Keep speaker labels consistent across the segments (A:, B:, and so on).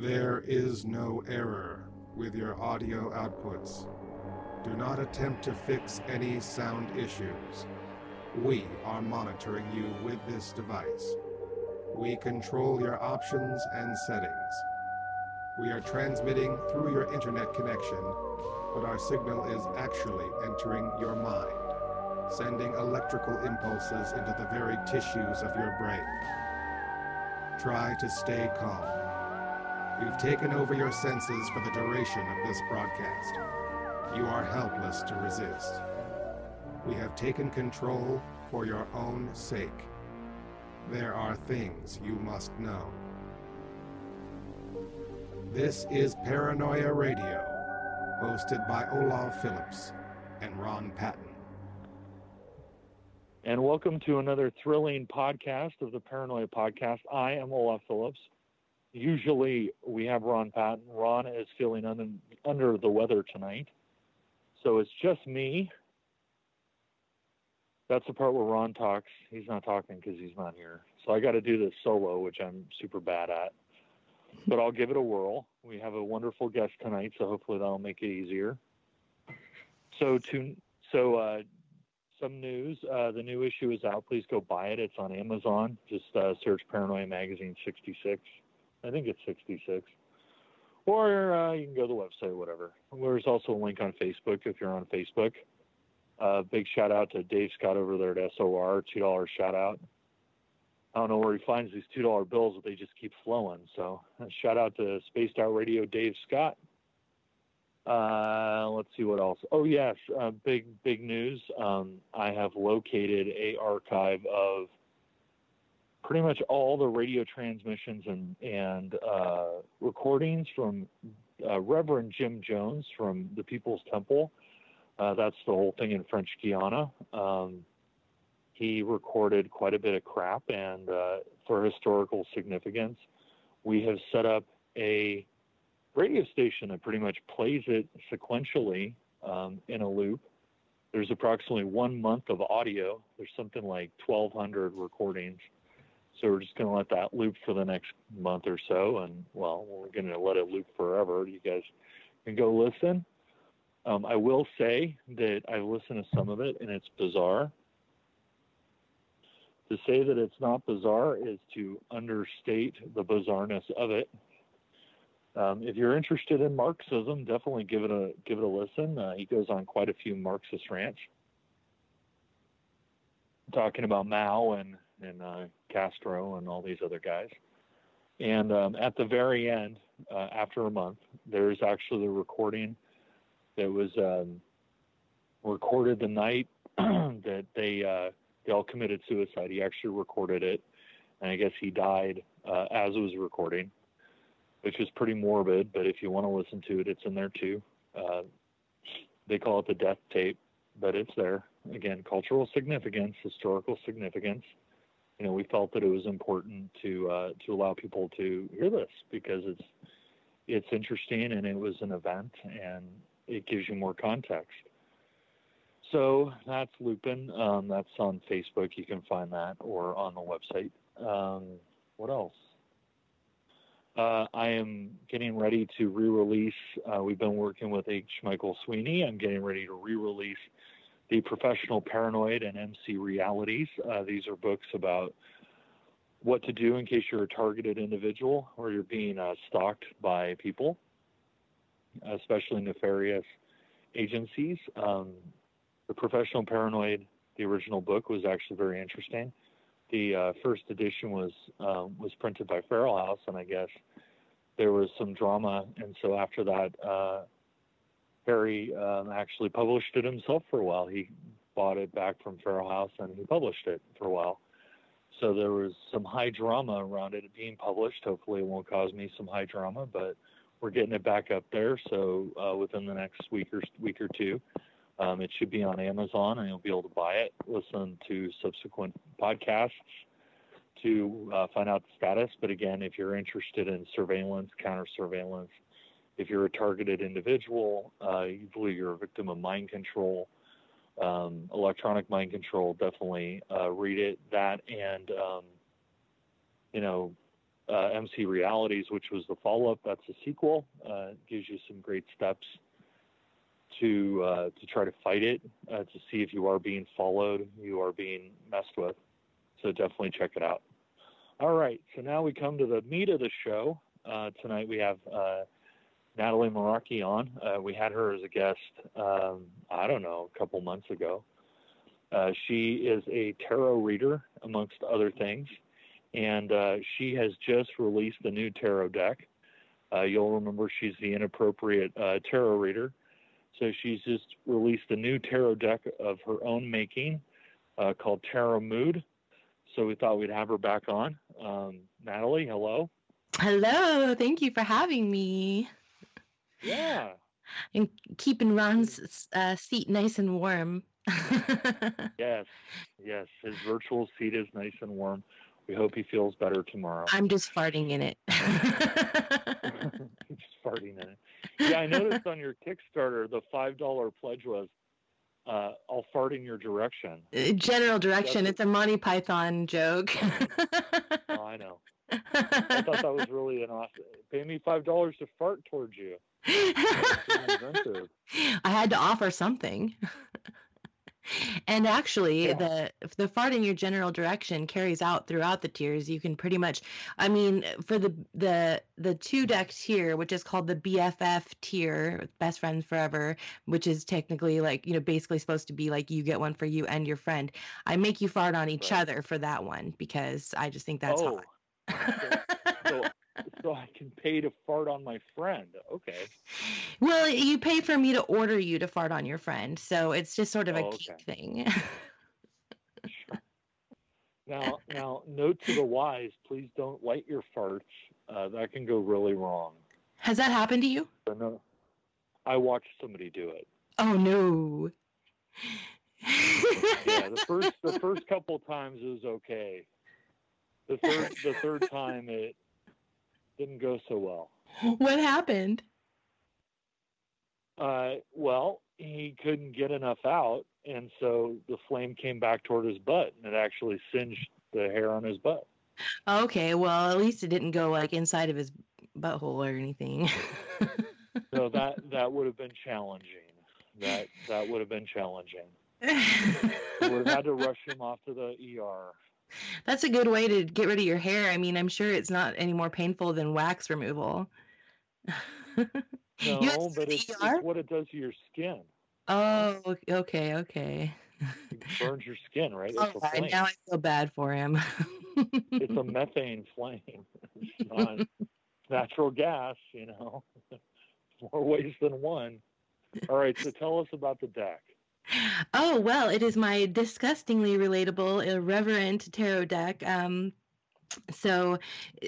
A: There is no error with your audio outputs. Do not attempt to fix any sound issues. We are monitoring you with this device. We control your options and settings. We are transmitting through your internet connection, but our signal is actually entering your mind, sending electrical impulses into the very tissues of your brain. Try to stay calm. We've taken over your senses for the duration of this broadcast. You are helpless to resist. We have taken control for your own sake. There are things you must know. This is Paranoia Radio, hosted by Olav Phillips and Ron Patton.
B: And welcome to another thrilling podcast of the Paranoia Podcast. I am Olav Phillips usually we have Ron Patton. Ron is feeling un- under the weather tonight. So it's just me. That's the part where Ron talks. He's not talking because he's not here. So I got to do this solo, which I'm super bad at. But I'll give it a whirl. We have a wonderful guest tonight, so hopefully that'll make it easier. So to so uh, some news. Uh, the new issue is out. Please go buy it. It's on Amazon. Just uh, search Paranoia Magazine 66. I think it's 66. Or uh, you can go to the website, whatever. There's also a link on Facebook if you're on Facebook. Uh, big shout out to Dave Scott over there at SOR, $2 shout out. I don't know where he finds these $2 bills, but they just keep flowing. So uh, shout out to Spaced Out Radio Dave Scott. Uh, let's see what else. Oh, yes, uh, big, big news. Um, I have located a archive of pretty much all the radio transmissions and and uh, recordings from uh, Reverend Jim Jones from the People's Temple. Uh, that's the whole thing in French Guiana. Um, he recorded quite a bit of crap, and uh, for historical significance, we have set up a radio station that pretty much plays it sequentially um, in a loop. There's approximately one month of audio. There's something like 1,200 recordings so we're just going to let that loop for the next month or so, and well, we're going to let it loop forever. You guys can go listen. Um, I will say that I've listened to some of it, and it's bizarre. To say that it's not bizarre is to understate the bizarreness of it. Um, if you're interested in Marxism, definitely give it a give it a listen. Uh, he goes on quite a few Marxist rants, talking about Mao and and uh, Castro and all these other guys. And um, at the very end, uh, after a month, there's actually a recording that was um, recorded the night that they uh, they all committed suicide. He actually recorded it, and I guess he died uh, as it was recording, which is pretty morbid. But if you want to listen to it, it's in there too. Uh, they call it the death tape, but it's there. Again, cultural significance, historical significance you know, we felt that it was important to uh, to allow people to hear this because it's it's interesting and it was an event and it gives you more context. So that's Lupin. Um, that's on Facebook. You can find that or on the website. Um, what else? Uh, I am getting ready to re-release. Uh, we've been working with H. Michael Sweeney. I'm getting ready to re-release the Professional Paranoid and MC Realities. Uh, these are books about what to do in case you're a targeted individual or you're being uh, stalked by people, especially nefarious agencies. Um, the Professional Paranoid, the original book, was actually very interesting. The uh, first edition was um, was printed by Feral House, and I guess there was some drama, and so after that uh, Harry um, actually published it himself for a while. He bought it back from Feral House and he published it for a while. So there was some high drama around it being published. Hopefully, it won't cause me some high drama, but we're getting it back up there. So uh, within the next week or week or two, um, it should be on Amazon, and you'll be able to buy it, listen to subsequent podcasts to uh, find out the status. But again, if you're interested in surveillance, counter surveillance, if you're a targeted individual, uh, you believe you're a victim of mind control, um, electronic mind control, definitely uh, read it. That and um, you know, uh, MC Realities, which was the follow up. That's a sequel. Uh, gives you some great steps to uh, to try to fight it, uh, to see if you are being followed, you are being messed with. So definitely check it out. All right, so now we come to the meat of the show. Tonight we have Natalie Meraki on. Uh, we had her as a guest, um, I don't know, a couple months ago. Uh, she is a tarot reader, amongst other things, and uh, she has just released a new tarot deck. Uh, you'll remember she's the inappropriate uh, tarot reader. So she's just released a new tarot deck of her own making uh, called Tarot Mood. So we thought we'd have her back on. Um, Natalie, hello.
C: Hello. Thank you for having me.
B: Yeah.
C: And keeping Ron's uh, seat nice and warm.
B: yes, yes. His virtual seat is nice and warm. We hope he feels better tomorrow.
C: I'm just farting in it.
B: just farting in it. Yeah, I noticed on your Kickstarter the five dollar pledge was uh, I'll fart in your direction.
C: Uh, general direction. That's it's a Monty Python joke.
B: oh, I know. I thought that was really an awesome. Pay me five dollars to fart towards you.
C: I had to offer something. and actually yeah. the the fart in your general direction carries out throughout the tiers you can pretty much i mean for the the the two deck tier which is called the bff tier best friends forever which is technically like you know basically supposed to be like you get one for you and your friend i make you fart on each right. other for that one because i just think that's oh.
B: hot so, so so I can pay to fart on my friend. Okay.
C: Well, you pay for me to order you to fart on your friend, so it's just sort of oh, a okay. thing.
B: sure. Now, now, note to the wise: please don't light your farts. Uh, that can go really wrong.
C: Has that happened to you?
B: No. I watched somebody do it.
C: Oh no.
B: yeah, the first the first couple times it was okay. The third the third time it didn't go so well.
C: What happened?
B: Uh, well, he couldn't get enough out, and so the flame came back toward his butt, and it actually singed the hair on his butt.
C: Okay, well, at least it didn't go like inside of his butthole or anything.
B: so that that would have been challenging. That that would have been challenging. would have had to rush him off to the ER.
C: That's a good way to get rid of your hair. I mean, I'm sure it's not any more painful than wax removal.
B: no, but it's, it's, what it does to your skin.
C: Oh, okay, okay.
B: It burns your skin, right?
C: It's oh, right, now I feel bad for him.
B: it's a methane flame. It's not natural gas, you know. More ways than one. All right, so tell us about the deck.
C: Oh, well, it is my disgustingly relatable, irreverent tarot deck. Um, so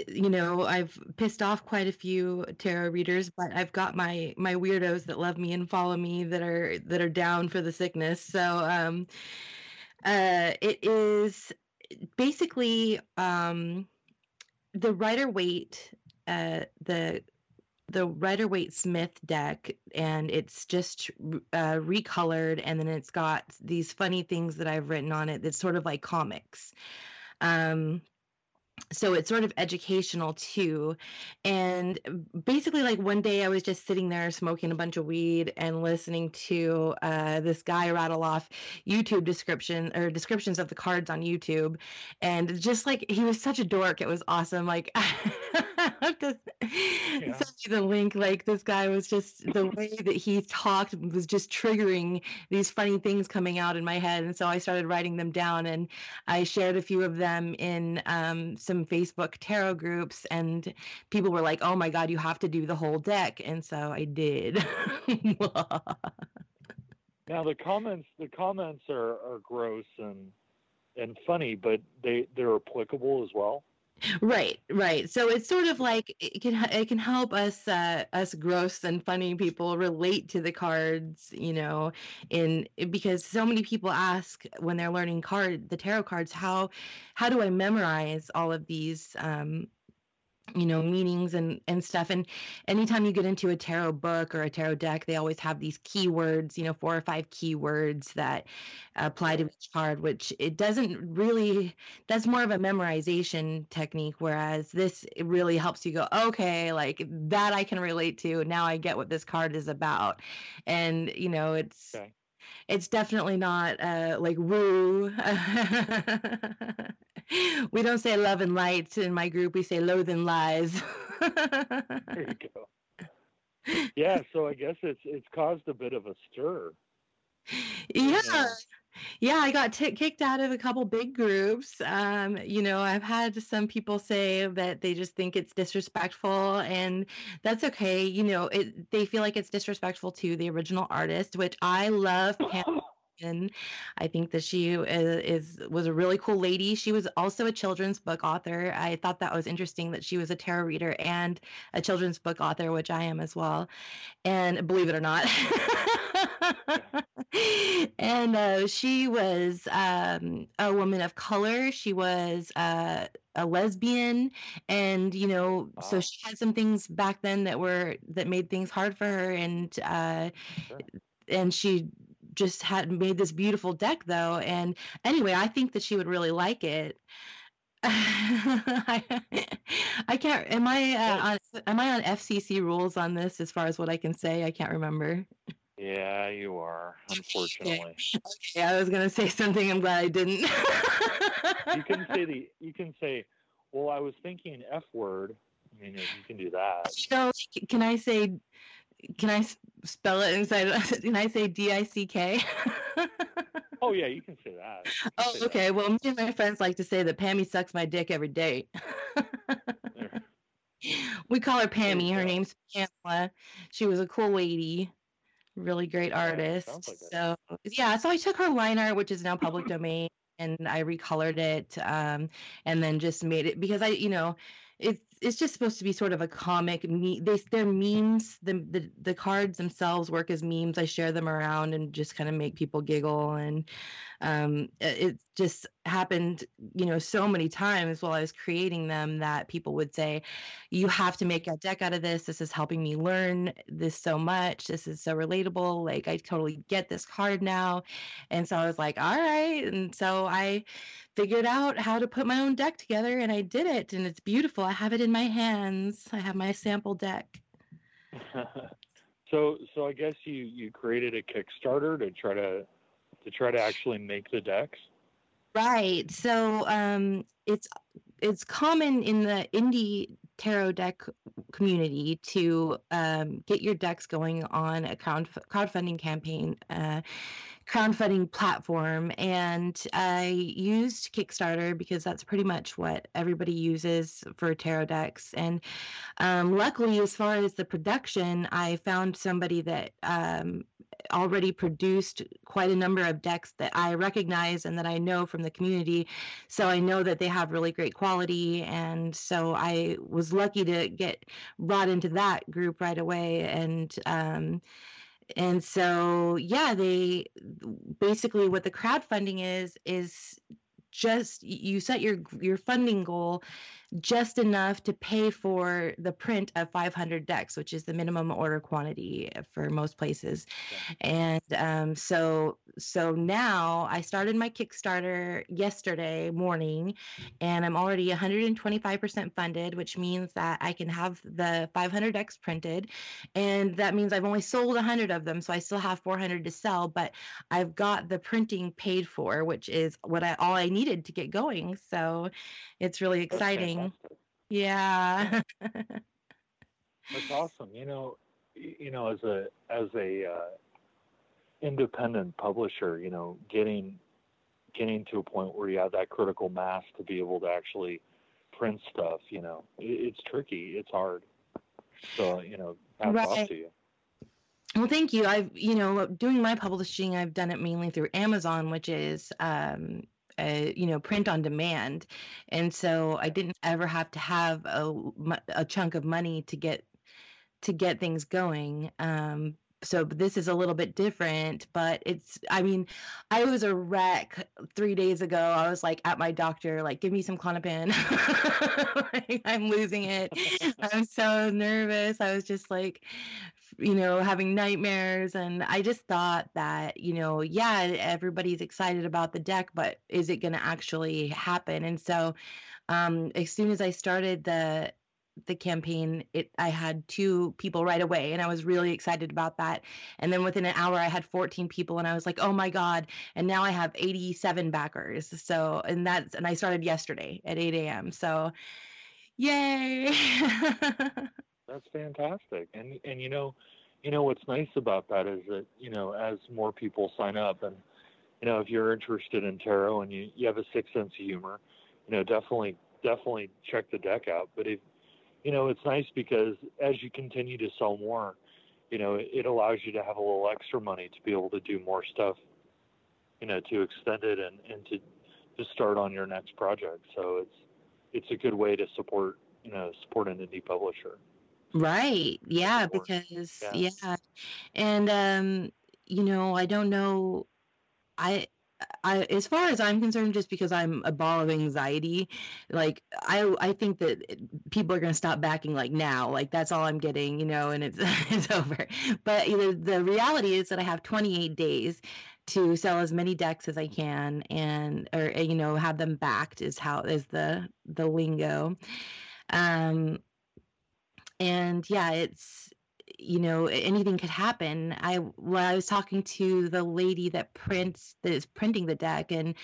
C: you know i've pissed off quite a few tarot readers but i've got my my weirdos that love me and follow me that are that are down for the sickness so um uh it is basically um the rider waite uh the the Rider Waite Smith deck, and it's just uh, recolored, and then it's got these funny things that I've written on it that's sort of like comics. Um, so it's sort of educational too. And basically like one day i was just sitting there smoking a bunch of weed and listening to uh, this guy rattle off youtube description or descriptions of the cards on youtube. And just like he was such a dork it was awesome like I have to yeah. send you the link like this guy was just the way that he talked was just triggering these funny things coming out in my head. And so i started writing them down and i shared a few of them in um, some Facebook tarot groups, and people were like, "Oh my god, you have to do the whole deck," and so I did.
B: now the comments, the comments are, are gross and and funny, but they they're applicable as well.
C: Right, right. So it's sort of like it can it can help us uh, us gross and funny people relate to the cards, you know, in because so many people ask when they're learning card the tarot cards how how do I memorize all of these um, you know meanings and and stuff. And anytime you get into a tarot book or a tarot deck they always have these keywords you know four or five keywords that apply to each card which it doesn't really that's more of a memorization technique whereas this really helps you go okay like that i can relate to. Now i get what this card is about. And you know it's okay. it's definitely not uh like woo we don't say love and light in my group. We say loathe and lies.
B: there you go. Yeah, so I guess it's it's caused a bit of a stir.
C: Yeah. Yeah, I got t- kicked out of a couple big groups. Um, you know, I've had some people say that they just think it's disrespectful, and that's okay. You know, it, they feel like it's disrespectful to the original artist, which I love. Pam I think that she is, is, was a really cool lady. She was also a children's book author. I thought that was interesting that she was a tarot reader and a children's book author, which I am as well. And believe it or not. and uh, she was um, a woman of color. She was uh, a lesbian, and you know, wow. so she had some things back then that were that made things hard for her, and uh, sure. and she just had made this beautiful deck though. And anyway, I think that she would really like it. I, I can't. Am I uh, on? Am I on FCC rules on this? As far as what I can say, I can't remember.
B: Yeah, you are. Unfortunately.
C: okay, I was gonna say something. I'm glad I didn't.
B: you can say the. You can say. Well, I was thinking F word. I mean, you can do that.
C: So, can I say can I spell it inside? Can I say D I C K?
B: Oh yeah, you can say that. Can
C: oh,
B: say
C: okay. That. Well, me and my friends like to say that Pammy sucks my dick every day. we call her Pammy. Her name's Pamela. She was a cool lady, really great artist. Yeah, like so yeah, so I took her line art, which is now public domain, and I recolored it, um, and then just made it because I, you know, it's it's just supposed to be sort of a comic me they they're memes the, the the cards themselves work as memes. I share them around and just kind of make people giggle and um, it just happened you know so many times while i was creating them that people would say you have to make a deck out of this. This is helping me learn this so much. This is so relatable. Like i totally get this card now. And so i was like all right. And so i figured out how to put my own deck together and I did it and it's beautiful. I have it in my hands. I have my sample deck.
B: so so I guess you you created a Kickstarter to try to to try to actually make the decks.
C: Right. So um it's it's common in the indie tarot deck community to um, get your decks going on a crowd, crowdfunding campaign. Uh, crowdfunding platform and I used Kickstarter because that's pretty much what everybody uses for tarot decks. And um, luckily, as far as the production, I found somebody that um, already produced quite a number of decks that I recognize and that I know from the community. So I know that they have really great quality. And so I was lucky to get brought into that group right away. And, um, and so yeah they basically what the crowdfunding is is just you set your your funding goal just enough to pay for the print of 500 decks, which is the minimum order quantity for most places. And um, so, so now I started my Kickstarter yesterday morning, and I'm already 125% funded, which means that I can have the 500 decks printed, and that means I've only sold 100 of them, so I still have 400 to sell. But I've got the printing paid for, which is what I all I needed to get going. So it's really exciting. Yeah.
B: That's awesome. You know, you know, as a as a uh, independent publisher, you know, getting getting to a point where you have that critical mass to be able to actually print stuff, you know, it, it's tricky. It's hard. So, you know, hats right. off to you.
C: Well, thank you. I've, you know, doing my publishing, I've done it mainly through Amazon, which is, um, you know print on demand. And so i didn't ever have to have a, a chunk of money to get to get things going. Um, so this is a little bit different but it's i mean i was a wreck three days ago. I was like at my doctor like give me some Klonopin. Like, i'm losing it. I'm so nervous. I was just like you know having nightmares and i just thought that you know yeah everybody's excited about the deck but is it going to actually happen? And so um, as soon as i started the the campaign it i had two people right away and i was really excited about that. And then within an hour i had 14 people and i was like oh my god and now i have 87 backers. So and that's and i started yesterday at 8 a.m so yay
B: that's fantastic and and you know you know what's nice about that is that you know as more people sign up and you know if you're interested in tarot and you, you have a sixth sense of humor you know definitely definitely check the deck out but if you know, it's nice because as you continue to sell more, you know, it allows you to have a little extra money to be able to do more stuff, you know, to extend it and, and to, to start on your next project. So it's, it's a good way to support, you know, support an indie publisher.
C: Right. Yeah. Because, yeah. yeah. And, um, you know, I don't know. I, I, as far as I'm concerned, just because I'm a ball of anxiety, like I, I think that people are going to stop backing like now, like that's all I'm getting, you know, and it's it's over. But you know, the reality is that I have 28 days to sell as many decks as I can, and or you know, have them backed is how is the the lingo. Um, and yeah, it's you know anything could happen. I well i was talking to the lady that prints that is printing the deck and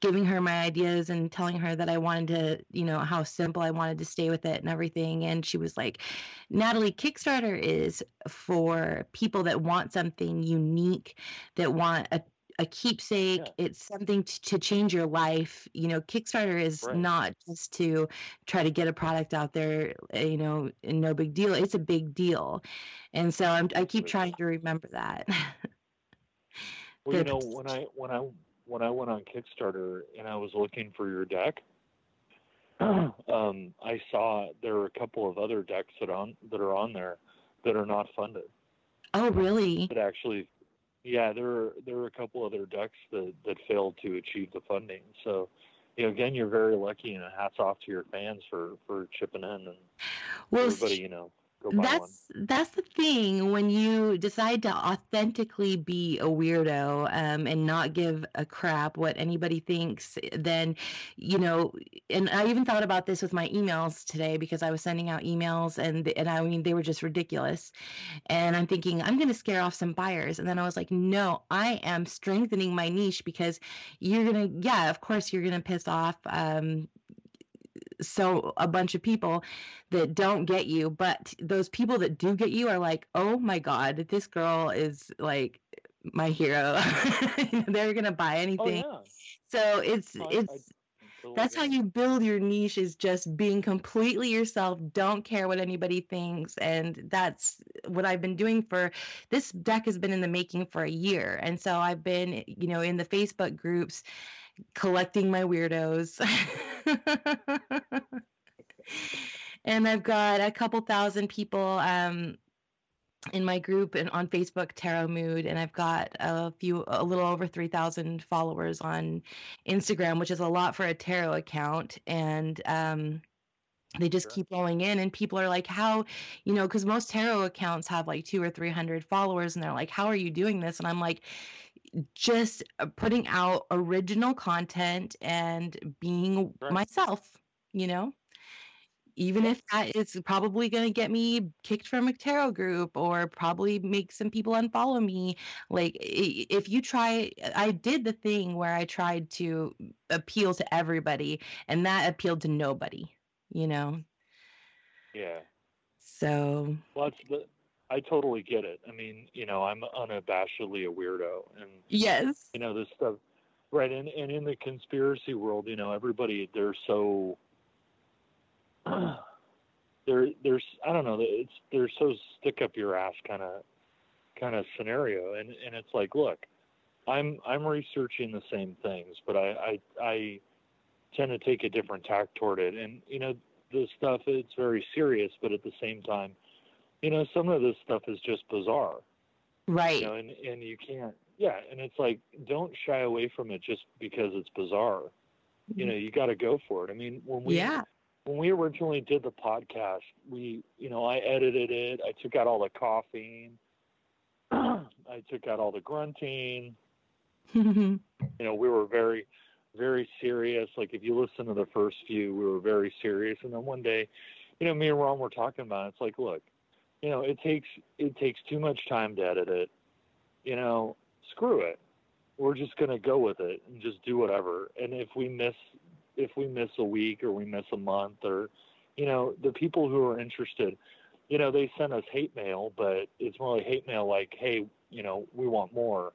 C: giving her my ideas and telling her that i wanted to you know how simple i wanted to stay with it and everything and she was like natalie kickstarter is for people that want something unique that want a a keepsake. Yeah. It's something to, to, change your life. You know, Kickstarter is right. not just to try to get a product out there. Eh, you know, no big deal. It's a big deal, and so I'm, I keep trying to remember that.
B: well, you know, when I when I when I went on Kickstarter and I was looking for your deck, um, I saw there are a couple of other decks that on that are on there that are not funded.
C: Oh, really?
B: That actually yeah, there are there are a couple other ducks that that failed to achieve the funding. So, you know, again, you're very lucky, and hats off to your fans for for chipping in and well, everybody, you know,
C: that's
B: one.
C: that's the thing when you decide to authentically be a weirdo um, and not give a crap what anybody thinks then you know and i even thought about this with my emails today because i was sending out emails and and i mean they were just ridiculous and i'm thinking i'm going to scare off some buyers and then i was like no i am strengthening my niche because you're going to yeah of course you're going to piss off um, so a bunch of people that don't get you but those people that do get you are like oh my god this girl is like my hero they're gonna buy oh, anything oh, yeah. so it's oh, it's I, I that's how you build your niche is just being completely yourself don't care what anybody thinks and that's what i've been doing for this deck has been in the making for a year and so i've been you know in the facebook groups collecting my weirdos. and I've got a couple thousand people um, in my group and on Facebook, Tarot Mood, and I've got a few, a little over 3,000 followers on Instagram, which is a lot for a tarot account. And um, they just sure. keep going in and people are like how you know because most tarot accounts have like two or three hundred followers and they're like how are you doing this and i'm like just uh, putting out original content and being right. myself, you know? Even if that is probably going to get me kicked from a tarot group or probably make some people unfollow me. Like, if you try, I did the thing where I tried to appeal to everybody, and that appealed to nobody, you know?
B: Yeah.
C: So.
B: Well, that's the I totally get it. I mean, you know, I'm unabashedly a weirdo, and
C: yes,
B: you know this stuff, right? And and in the conspiracy world, you know, everybody they're so they're there's I don't know it's they're so stick up your ass kind of kind of scenario, and and it's like, look, I'm I'm researching the same things, but I I, I tend to take a different tack toward it, and you know, the stuff it's very serious, but at the same time you know, some of this stuff is just bizarre.
C: Right.
B: You know, and and you can't. Yeah, and it's like don't shy away from it just because it's bizarre. You know, you got to go for it. I mean, when we
C: yeah.
B: when we originally did the podcast, we you know I edited it. I took out all the coughing. I took out all the grunting. You know, we were very very serious. Like if you listen to the first few, we were very serious. And then one day, you know, me and Ron were talking about it. It's like, look, you know, it takes it takes too much time to edit it. You know, screw it. We're just gonna go with it and just do whatever. And if we miss if we miss a week or we miss a month or you know, the people who are interested, you know, they send us hate mail, but it's more like hate mail like, hey, you know, we want more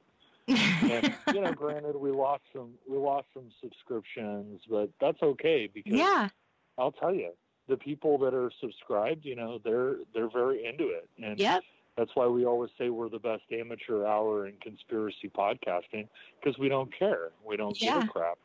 B: and you know, granted, we lost some we lost some subscriptions, but that's okay because
C: yeah.
B: I'll tell you, the people that are subscribed, you know, they're they're very into it, and
C: Yep.
B: that's why we always say we're the best amateur hour in conspiracy podcasting because we don't care, we don't give a crap.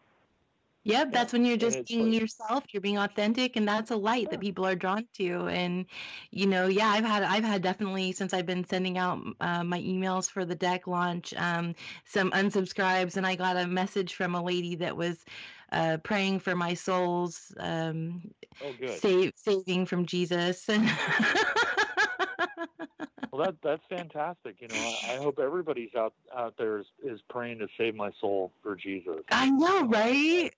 C: Yep, that's when you're just being
B: like-
C: yourself, you're being authentic, and that's a light that people are drawn to. And you know, yeah, I've had I've had definitely since I've been sending out uh, my emails for the deck launch, um, some unsubscribes, and I got a message from a lady that was uh, praying for my soul's um,
B: Oh, good.
C: save, saving from Jesus.
B: Well, that that's fantastic. You know, I, I hope everybody's out out there is, is praying to save my soul for Jesus.
C: I know, right?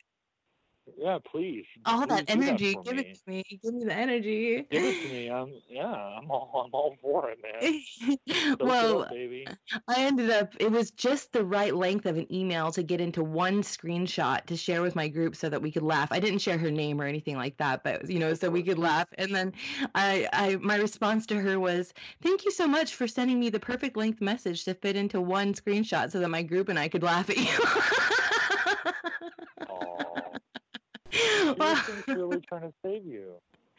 B: Yeah, please.
C: All
B: Please
C: that energy,
B: for
C: give
B: me.
C: it to me. Give me the energy.
B: Give it to me. I'm yeah. I'm all I'm all for it, man.
C: Well,
B: up, baby.
C: I ended up, it was just the right length of an email to get into one screenshot to share with my group so that we could laugh. I didn't share her name or anything like that, but you know, so we could laugh. And then I, I, my response to her was, thank you so much for sending me the perfect length message to fit into one screenshot so that my group and I could laugh at you.
B: Aw. She was
C: well,
B: sincerely trying to save you.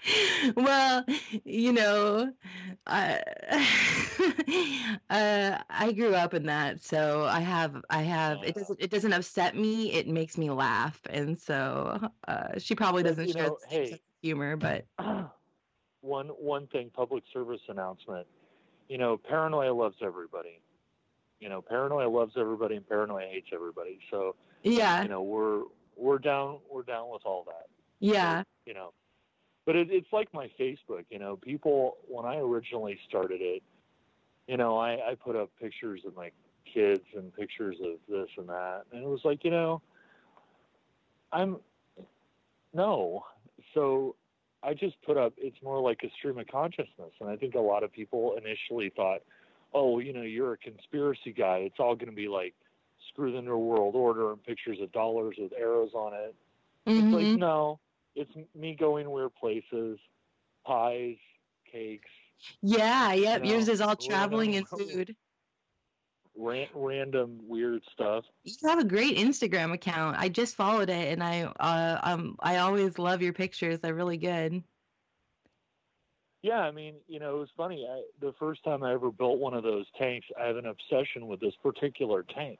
C: well, you know, I uh, I grew up in that, so I have I have it doesn't it doesn't upset me. It makes me laugh, and so uh, she probably doesn't share
B: know, hey.
C: humor, but
B: one one thing, public service announcement. You know, paranoia loves everybody. You know, paranoia loves everybody, and paranoia hates everybody. So
C: yeah,
B: you know, we're we're down we're down with all that.
C: yeah,
B: you know but it, it's like my facebook you know people when i originally started it you know I, I put up pictures of my kids and pictures of this and that and it was like you know i'm no so i just put up it's more like a stream of consciousness and i think a lot of people initially thought oh you know you're a conspiracy guy it's all going to be like screw the new world order and pictures of dollars with arrows on it it's
C: mhm,
B: like no, it's me going weird places, pies, cakes,
C: yeah, yep.
B: you
C: Yours is all traveling and food.
B: ran, random weird stuff.
C: You have a great Instagram account. I just followed it, and I uh, um I always love your pictures. They're really good.
B: Yeah, I mean, you know, it was funny. I, the first time I ever built one of those tanks, I have an obsession with this particular tank.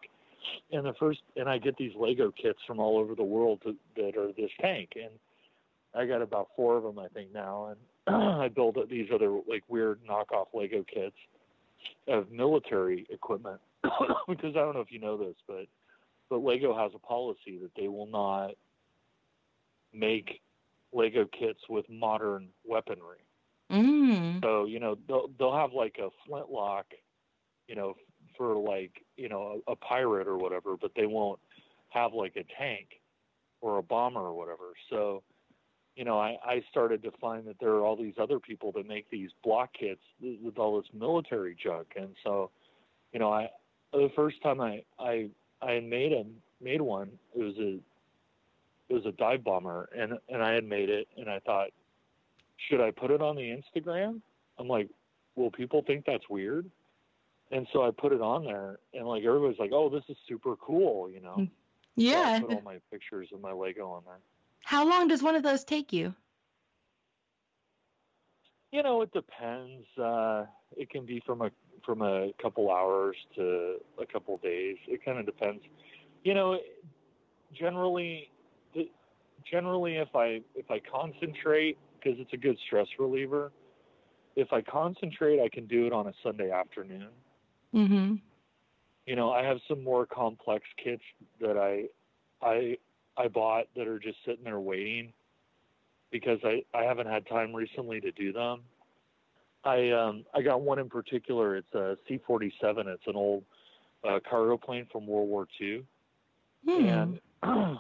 B: And the first, and I get these Lego kits from all over the world to, that are this tank, and I got about four of them, I think now. And I built these other like weird knockoff Lego kits of military equipment because I don't know if you know this, but but Lego has a policy that they will not make Lego kits with modern weaponry.
C: Mm.
B: So you know they'll they'll have like a flintlock, you know, for like you know a, a pirate or whatever, but they won't have like a tank or a bomber or whatever. So you know I, I started to find that there are all these other people that make these block kits with all this military junk, and so you know I the first time I I I made them made one it was a it was a dive bomber and and I had made it and I thought should I put it on the Instagram? I'm like, will people think that's weird? And so I put it on there, and like everybody's like, oh, this is super cool, you know. So I
C: Yeah.
B: put all my pictures of my Lego on there.
C: How long does one of those take you?
B: You know, it depends. Uh, it can be from a from a couple hours to a couple days. It kind of depends. You know, generally, generally if I if I concentrate because it's a good stress reliever. If I concentrate, I can do it on a Sunday afternoon.
C: Mm-hmm.
B: You know, I have some more complex kits that I I I bought that are just sitting there waiting because I, I haven't had time recently to do them. I um I got one in particular. It's a C-47. It's an old uh, cargo plane from World War II,
C: Hmm.
B: and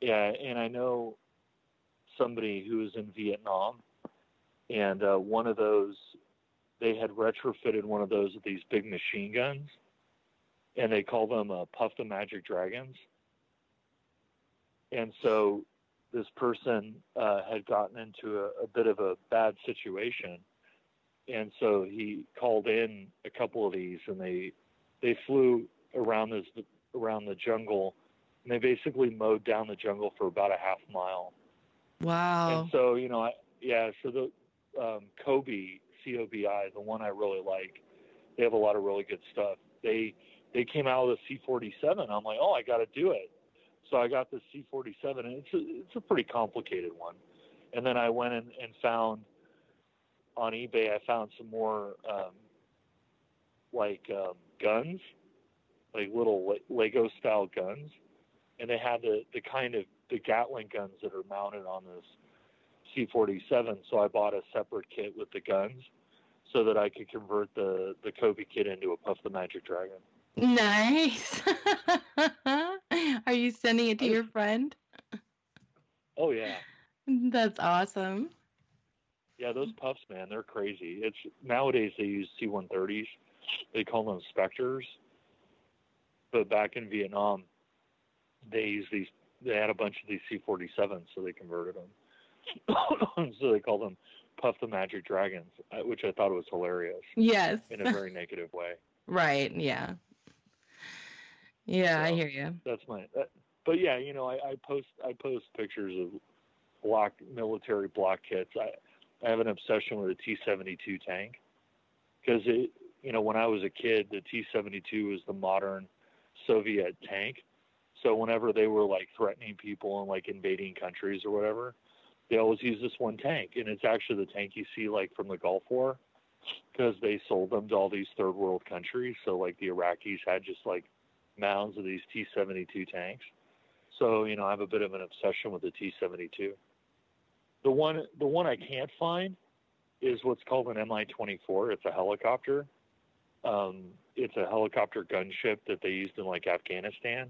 B: yeah, and I know somebody who was in Vietnam, and uh, one of those they had retrofitted one of those with these big machine guns, and they call them uh, Puff the Magic Dragons. And so this person uh, had gotten into a, a bit of a bad situation, and so he called in a couple of these, and they they flew around this around the jungle, and they basically mowed down the jungle for about a half mile.
C: wow.
B: And so you know, I, yeah, so the um, COBI C O B I, the one I really like, they have a lot of really good stuff. They they came out with a C forty seven. I'm like, oh, I got to do it. So I got the C forty seven, and it's a, it's a pretty complicated one. And then I went and, and found on eBay, I found some more um, like um, guns, like little Le- Lego style guns, and they had the the kind of the Gatling guns that are mounted on this C47. So I bought a separate kit with the guns so that I could convert the the COBI kit into a Puff the Magic Dragon.
C: Nice. Are you sending it to your friend?
B: Oh yeah,
C: That's awesome.
B: yeah. Those puffs, man, they're crazy. It's nowadays they use C130s. They call them Spectres, but back in Vietnam, they used these. They had a bunch of these C47s, so they converted them. so they call them Puff the Magic Dragons, uh, which I thought was hilarious
C: Yes.
B: in a very negative way.
C: Right. Yeah. Yeah, I hear you.
B: that's my that, but yeah you know I, I post i post pictures of block military block kits i i have an obsession with a t-72 tank because it you know when i was a kid the t-72 was the modern soviet tank so whenever they were like threatening people and like invading countries or whatever they always use this one tank and it's actually the tank you see like from the gulf war because they sold them to all these third world countries so like the iraqis had just like mounds of these T-72 tanks. So you know, I have a bit of an obsession with the T-72. The one, the one I can't find is what's called an Mi-24. It's a helicopter. Um, it's a helicopter gunship that they used in like Afghanistan,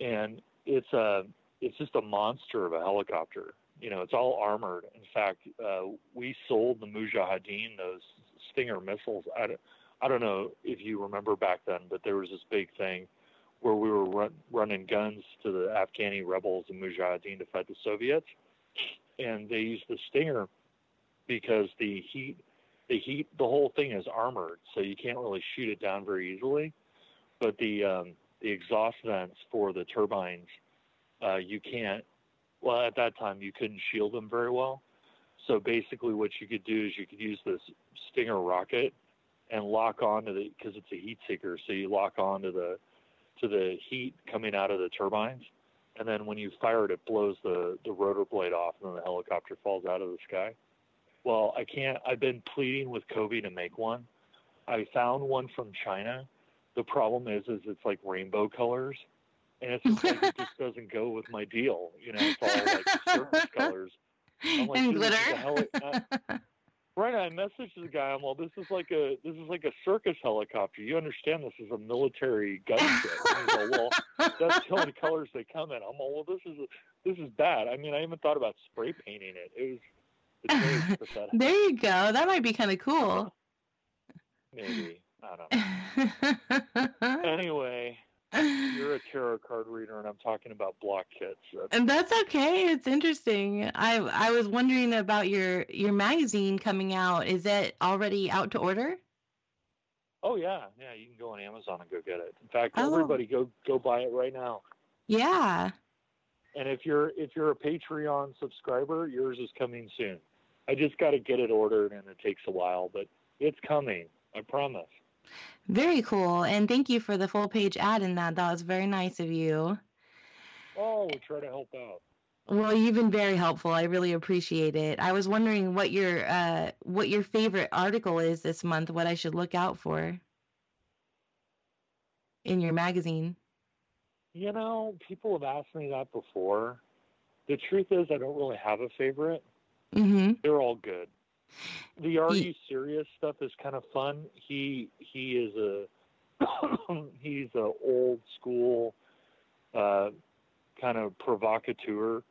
B: and it's a, it's just a monster of a helicopter. You know, it's all armored. In fact, uh, we sold the Mujahideen those Stinger missiles. I, don't- I don't know if you remember back then, but there was this big thing where we were run, running guns to the Afghani rebels and Mujahideen to fight the Soviets, and they used the Stinger because the heat, the heat, the whole thing is armored, so you can't really shoot it down very easily. But the um, the exhaust vents for the turbines, uh, you can't. Well, at that time, you couldn't shield them very well. So basically, what you could do is you could use this Stinger rocket and lock onto the because it's a heat seeker, so you lock onto the to the heat coming out of the turbines, and then when you fire it, it blows the the rotor blade off, and then the helicopter falls out of the sky. Well, I can't. I've been pleading with COBI to make one. I found one from China. The problem is, is it's like rainbow colors, and it's just like it just doesn't go with my deal. You know, it's all like circus colors. I'm like,
C: and
B: dude, this is
C: glitter.
B: uh, Right, I messaged the guy. I'm well. This is like a this is like a circus helicopter. You understand? This is a military gunship. He's all, well, that's the only colors they come in. I'm all, well, this is this is bad. I mean, I even thought about spray painting it. It was it's very pathetic.
C: there you go. That might be kind of cool.
B: Maybe I don't know. Anyway, you're a tarot card reader, and I'm talking about block kits. That's,
C: and that's okay. It's interesting. I I was wondering about your your magazine coming out. Is it already out to order?
B: oh yeah, yeah. You can go on Amazon and go get it. In fact,
C: Oh.
B: everybody go go buy it right now.
C: Yeah.
B: And if you're if you're a Patreon subscriber, yours is coming soon. I just got to get it ordered, and it takes a while, but it's coming. I promise.
C: Very cool. And thank you for the full page ad in that. That was very nice of you.
B: Oh, we try to help out.
C: Well, you've been very helpful. I really appreciate it. I was wondering what your uh what your favorite article is this month, what I should look out for. in your magazine?
B: You know, people have asked me that before. The truth is, I don't really have a favorite.
C: Mm-hmm.
B: They're all good. The Are You Serious stuff is kind of fun. He he is a he's a old school uh, kind of provocateur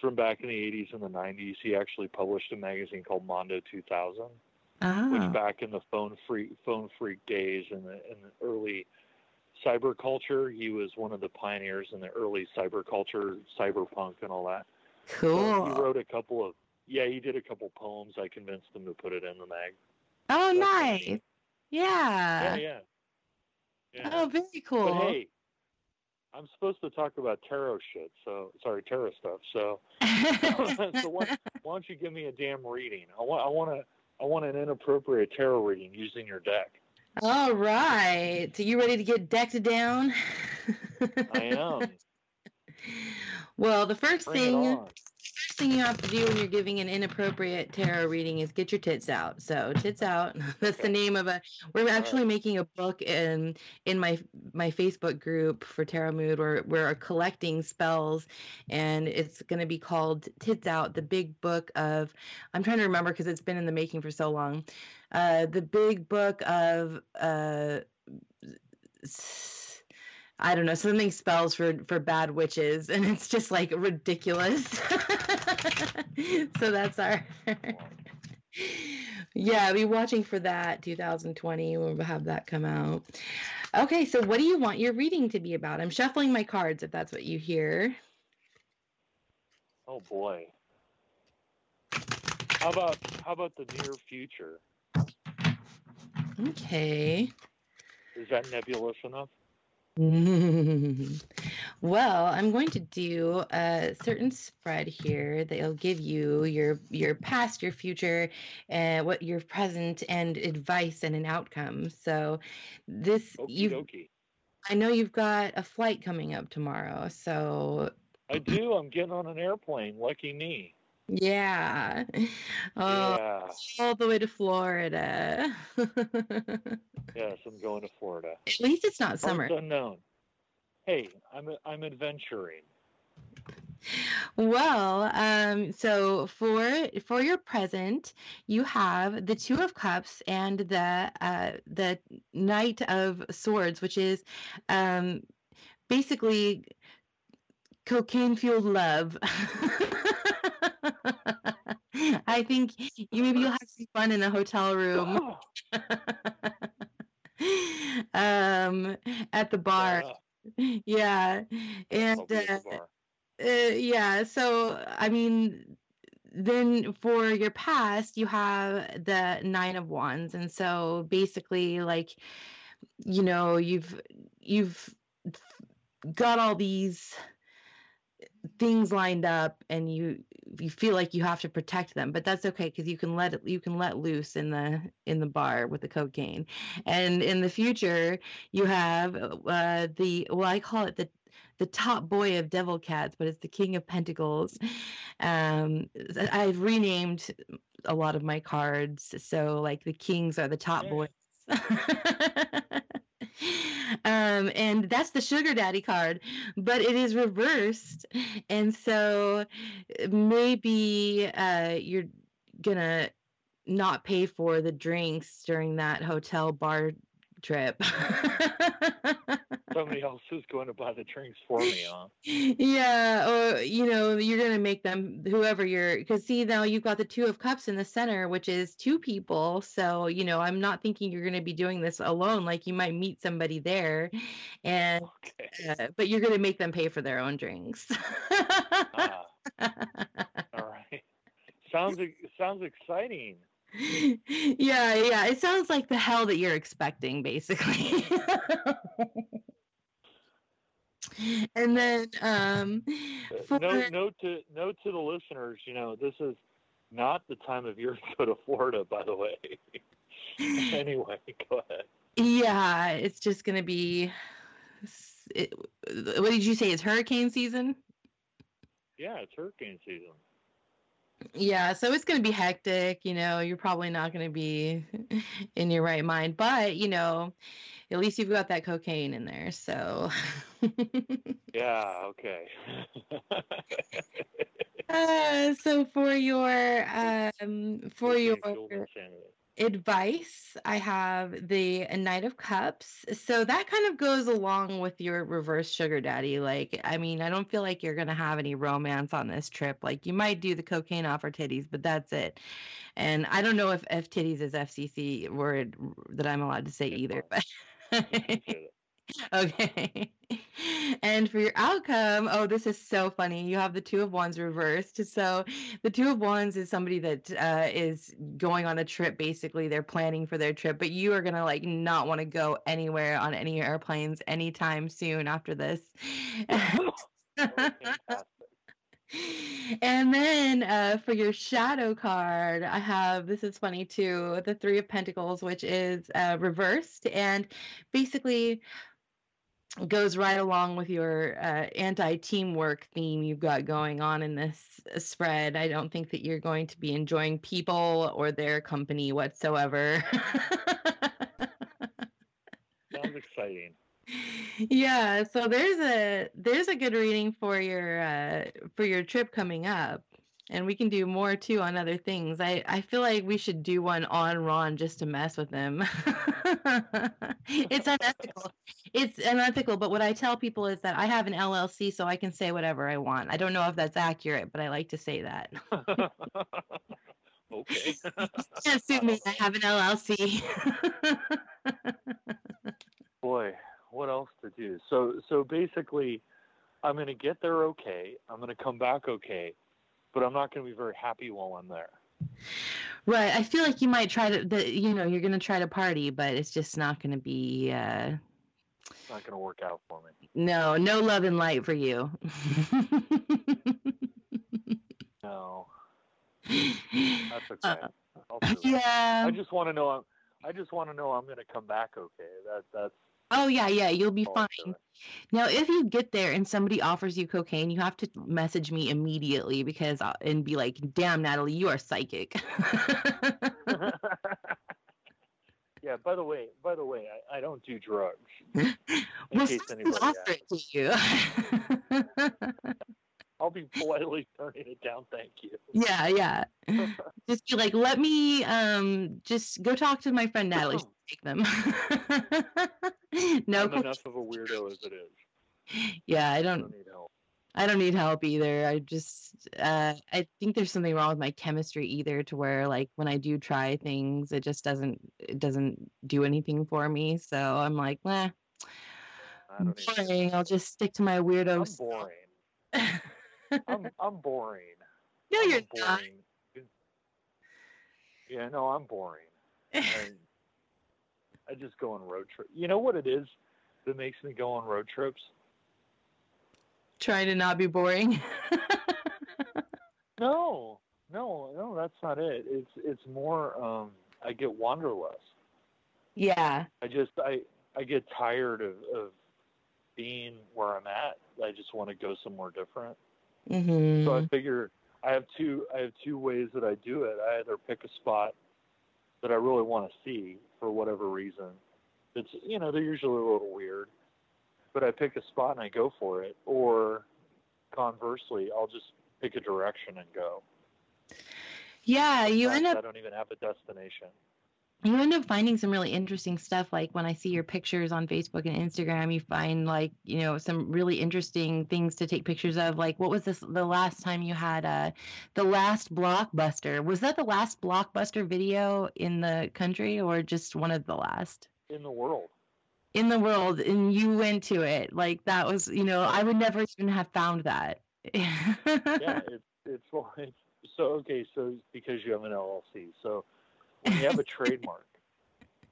B: from back in the 80s and the 90s. He actually published a magazine called Mondo 2000,
C: Ah.
B: which back in the phone phreak phone phreak days and the in the early cyber culture, he was one of the pioneers in the early cyber culture, cyberpunk and all that. So
C: Cool.
B: he wrote a couple of yeah, he did a couple poems. I convinced him to put it in the mag.
C: oh,
B: That's
C: nice.
B: funny.
C: Yeah.
B: Yeah, yeah. Yeah.
C: Oh, very cool.
B: But hey, I'm supposed to talk about tarot shit. So sorry, tarot stuff. So so why, why don't you give me a damn reading? I want I want to I want an inappropriate tarot reading using your deck.
C: All right. So you ready to get decked down?
B: I am.
C: well, the first
B: Bring it
C: thing thing you have to do when you're giving an inappropriate tarot reading is get your tits out. So tits out. That's the name of a. We're actually making a book in in my my Facebook group for Tarot Mood. Where we're collecting spells, and it's going to be called Tits Out: The Big Book of. I'm trying to remember because it's been in the making for so long. Uh, the Big Book of. Uh, I don't know something spells for for bad witches, and it's just like ridiculous. so that's our. yeah, be watching for that 2020. We'll have that come out. Okay, so what do you want your reading to be about? I'm shuffling my cards if that's what you hear.
B: Oh boy. How about how about the near future?
C: Okay.
B: Is that nebulous enough?
C: well, I'm going to do a certain spread here that'll give you your your past, your future, and what your present, and advice and an outcome. So, this you. I know you've got a flight coming up tomorrow. So,
B: I do. I'm getting on an airplane. Lucky me.
C: Yeah, oh,
B: yeah.
C: all the way to Florida.
B: Yes, I'm going to Florida.
C: At least it's not summer.
B: Parts unknown. Hey, I'm I'm adventuring.
C: Well, um, so for for your present, you have the Two of Cups and the uh, the Knight of Swords, which is um, basically cocaine fueled love. I think you maybe you'll have some fun in a hotel room um, at the bar.
B: Yeah,
C: Yeah, and
B: I'll be at
C: uh,
B: bar.
C: uh, yeah, so I mean, then for your past, you have the Nine of Wands, and so basically, like, you know, you've you've got all these things lined up, and you you feel like you have to protect them, but that's okay because you can let it you can let loose in the in the bar with the cocaine, and in the future, you have uh, the well, I call it the the top boy of devil cats, but it's the king of pentacles. Um, I've renamed a lot of my cards, so like the kings are the top
B: Yay.
C: boys. um, and that's the sugar daddy card, but it is reversed, and so maybe uh, you're gonna not pay for the drinks during that hotel bar trip.
B: Somebody else is going to buy the drinks for me, huh?
C: yeah, or you know, you're gonna make them whoever you're because see now you've got the two of cups in the center, which is two people. So, you know, I'm not thinking you're gonna be doing this alone. Like you might meet somebody there and
B: Okay.
C: uh, but you're gonna make them pay for their own drinks.
B: Ah, all right. Sounds sounds exciting.
C: yeah, yeah. It sounds like the hell that you're expecting, basically. and then um
B: Uh,
C: for
B: No, note to note to the listeners, you know, this is not the time of year to go to Florida, by the way. anyway, go ahead.
C: yeah, it's just gonna be it, what did you say? It's hurricane season?
B: Yeah, it's hurricane season.
C: Yeah, so it's going to be hectic. You know, you're probably not going to be in your right mind, but you know, at least you've got that cocaine in there. So.
B: yeah. Okay.
C: uh, so for your um for your advice, I have the Knight of Cups. So that kind of goes along with your reverse sugar daddy. Like, I mean, I don't feel like you're going to have any romance on this trip. Like, you might do the cocaine off her titties, but that's it. And I don't know if F titties is FCC word that I'm allowed to say either, but. Okay. and for your outcome, oh, this is so funny. You have the two of wands reversed. So the two of wands is somebody that uh, is going on a trip. Basically, they're planning for their trip, but you are gonna like not want to go anywhere on any airplanes anytime soon after this. and then uh, for your shadow card, I have this is funny too the Three of Pentacles, which is uh, reversed. And basically, goes right along with your uh, anti teamwork theme you've got going on in this spread. I don't think that you're going to be enjoying people or their company whatsoever.
B: Sounds exciting.
C: Yeah, so there's a there's a good reading for your uh, for your trip coming up and we can do more too on other things. I, I feel like we should do one on Ron just to mess with him. it's unethical. It's unethical, but what I tell people is that I have an LLC so I can say whatever I want. I don't know if that's accurate, but I like to say that.
B: okay.
C: can't sue me. I have an LLC.
B: Boy, what else to do? So so basically I'm going to get there okay. I'm going to come back okay but I'm not going to be very happy while I'm there.
C: Right. I feel like you might try to, the, you know, you're going to try to party, but it's just not going to be. Uh,
B: it's not going to work out for me.
C: No, no love and light for you.
B: no. That's okay.
C: Uh, yeah.
B: I just want to know. I'm, I just want to know I'm going to come back okay. That that's
C: Oh yeah, yeah, you'll be fine. Now, if you get there and somebody offers you cocaine, you have to message me immediately because I'll, and be like, "Damn, Natalie, you are psychic."
B: yeah. By the way, by the way, I, I don't do drugs.
C: In well, case anybody offer it to you.
B: I'll be politely turning it down. Thank you.
C: Yeah, yeah. just be like, let me um just go talk to my friend Natalie. take them.
B: no. I'm enough of a weirdo as it is.
C: Yeah, I don't. I don't need help. I don't need help either. I just uh, I think there's something wrong with my chemistry either to where like when I do try things it just doesn't it doesn't do anything for me. So I'm like, nah. boring. I'll just stick to my weirdo.
B: I'm boring. I'm I'm boring.
C: No, you're boring. not.
B: Yeah, no, I'm boring. I, I just go on road trip. You know what it is that makes me go on road trips?
C: Trying to not be boring.
B: no, no, no, that's not it. It's it's more um, I get wanderlust.
C: Yeah.
B: I just I I get tired of, of being where I'm at. I just want to go somewhere different.
C: Mm-hmm.
B: So I figure I have two I have two ways that I do it. I either pick a spot that I really want to see for whatever reason. It's you know they're usually a little weird, but I pick a spot and I go for it. Or conversely, I'll just pick a direction and go.
C: Yeah, you end up.
B: I don't even have a destination
C: you end up finding some really interesting stuff like when i see your pictures on facebook and instagram you find like you know some really interesting things to take pictures of like what was this the last time you had uh the last blockbuster? Was that the last blockbuster video in the country or just one of the last?
B: In the world.
C: In the world and you went to it. Like that was you know i would never even have found that.
B: Yeah it's it's it's so okay so because you have an llc so when you have a trademark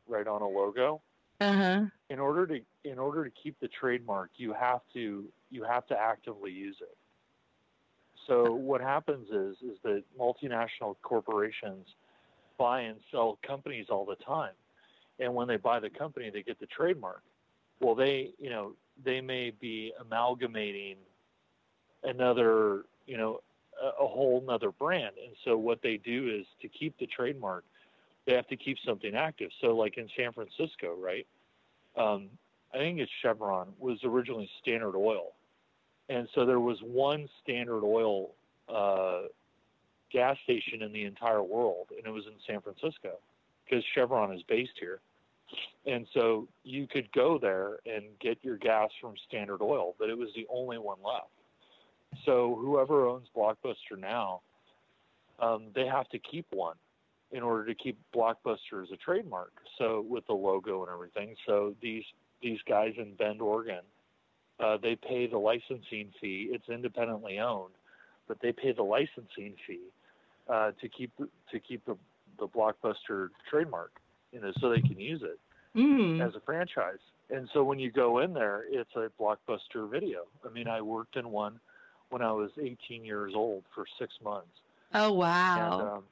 B: right on a logo,
C: uh-huh.
B: in order to in order to keep the trademark, you have to you have to actively use it. So what happens is is that multinational corporations buy and sell companies all the time, and when they buy the company, they get the trademark. Well, they you know they may be amalgamating another you know a, a whole nother brand. And so what they do is to keep the trademark, they have to keep something active. So like in San Francisco, right? Um, I think it's Chevron was originally Standard Oil, and so there was one Standard Oil uh, gas station in the entire world, and it was in San Francisco because Chevron is based here. And so you could go there and get your gas from Standard Oil, but it was the only one left. So whoever owns Blockbuster now, um, they have to keep one in order to keep Blockbuster as a trademark. So with the logo and everything. So these these guys in Bend, Oregon, uh, they pay the licensing fee. It's independently owned, but they pay the licensing fee uh, to keep to keep the the Blockbuster trademark, you know, so they can use it
C: Mm.
B: as a franchise. And so when you go in there, it's a blockbuster video. I mean, I worked in one when I was 18 years old for six months.
C: Oh
B: And
C: wow.
B: um,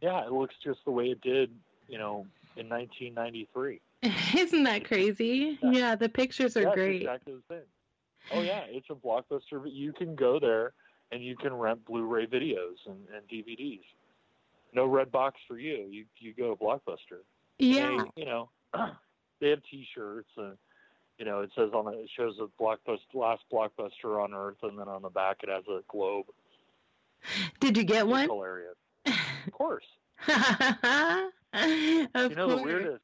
B: yeah, it looks just the way it did, you know, in 1993.
C: Isn't that crazy?
B: Yeah.
C: Yeah, the pictures are
B: yeah,
C: great.
B: Exactly the same. Oh yeah, it's a blockbuster. But you can go there and you can rent Blu-ray videos and, and DVDs. No red box for you. You you go to Blockbuster.
C: Yeah.
B: They, you know, they have T-shirts and you know it says on it, it shows a blockbuster last blockbuster on Earth, and then on the back it has a globe.
C: Did you get
B: It's
C: one?
B: hilarious. Of course.
C: of
B: you know
C: course.
B: the weirdest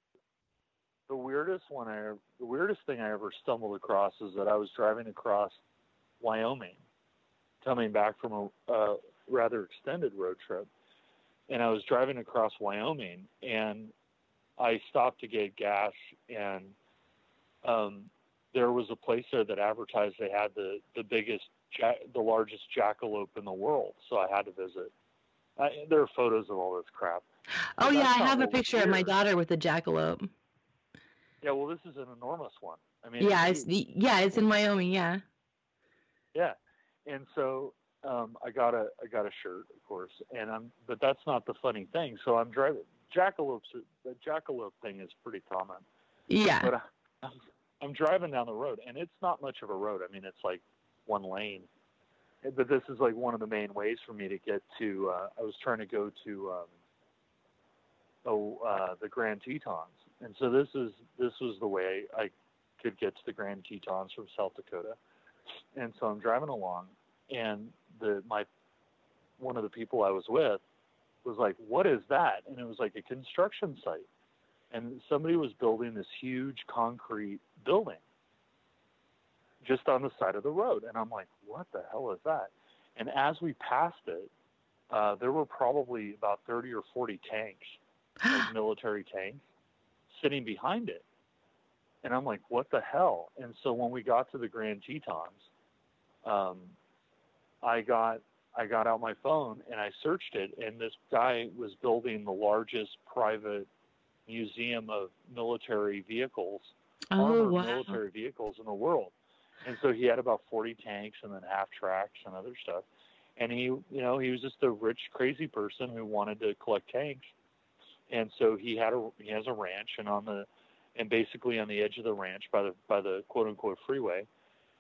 B: the weirdest one I the weirdest thing I ever stumbled across is that I was driving across Wyoming, coming back from a, a rather extended road trip, and I was driving across Wyoming, and I stopped to get gas, and um, there was a place there that advertised they had the the biggest ja- the largest jackalope in the world, so I had to visit. I, there are photos of all this crap.
C: Oh yeah, I have a picture of my daughter with a jackalope.
B: Yeah, well, this is an enormous one. I mean,
C: Yeah,
B: it's
C: it's yeah, it's in Wyoming. Yeah.
B: yeah, and so um, I got a I got a shirt, of course, and I'm but that's not the funny thing. So I'm driving jackalopes. The jackalope thing is pretty common,
C: Yeah.
B: but I, I'm, I'm driving down the road, and it's not much of a road. I mean, it's like one lane, but this is like one of the main ways for me to get to. Uh, I was trying to go to um, oh uh, the Grand Tetons, and so this is this was the way I could get to the Grand Tetons from South Dakota, and so I'm driving along, and the my one of the people I was with was like, "What is that?" And it was like a construction site, and somebody was building this huge concrete building just on the side of the road, and I'm like, "What the hell is that?" And as we passed it, uh, there were probably about 30 or 40 tanks like military tanks sitting behind it. And I'm like, what the hell? And so when we got to the Grand Tetons, um, I got I got out my phone and I searched it, and this guy was building the largest private museum of military vehicles,
C: oh
B: armored
C: wow.
B: military vehicles in the world. And so he had about 40 tanks and then half tracks and other stuff. And he, you know, he was just a rich, crazy person who wanted to collect tanks. And so he had a he has a ranch, and on the and basically on the edge of the ranch by the by the quote unquote freeway,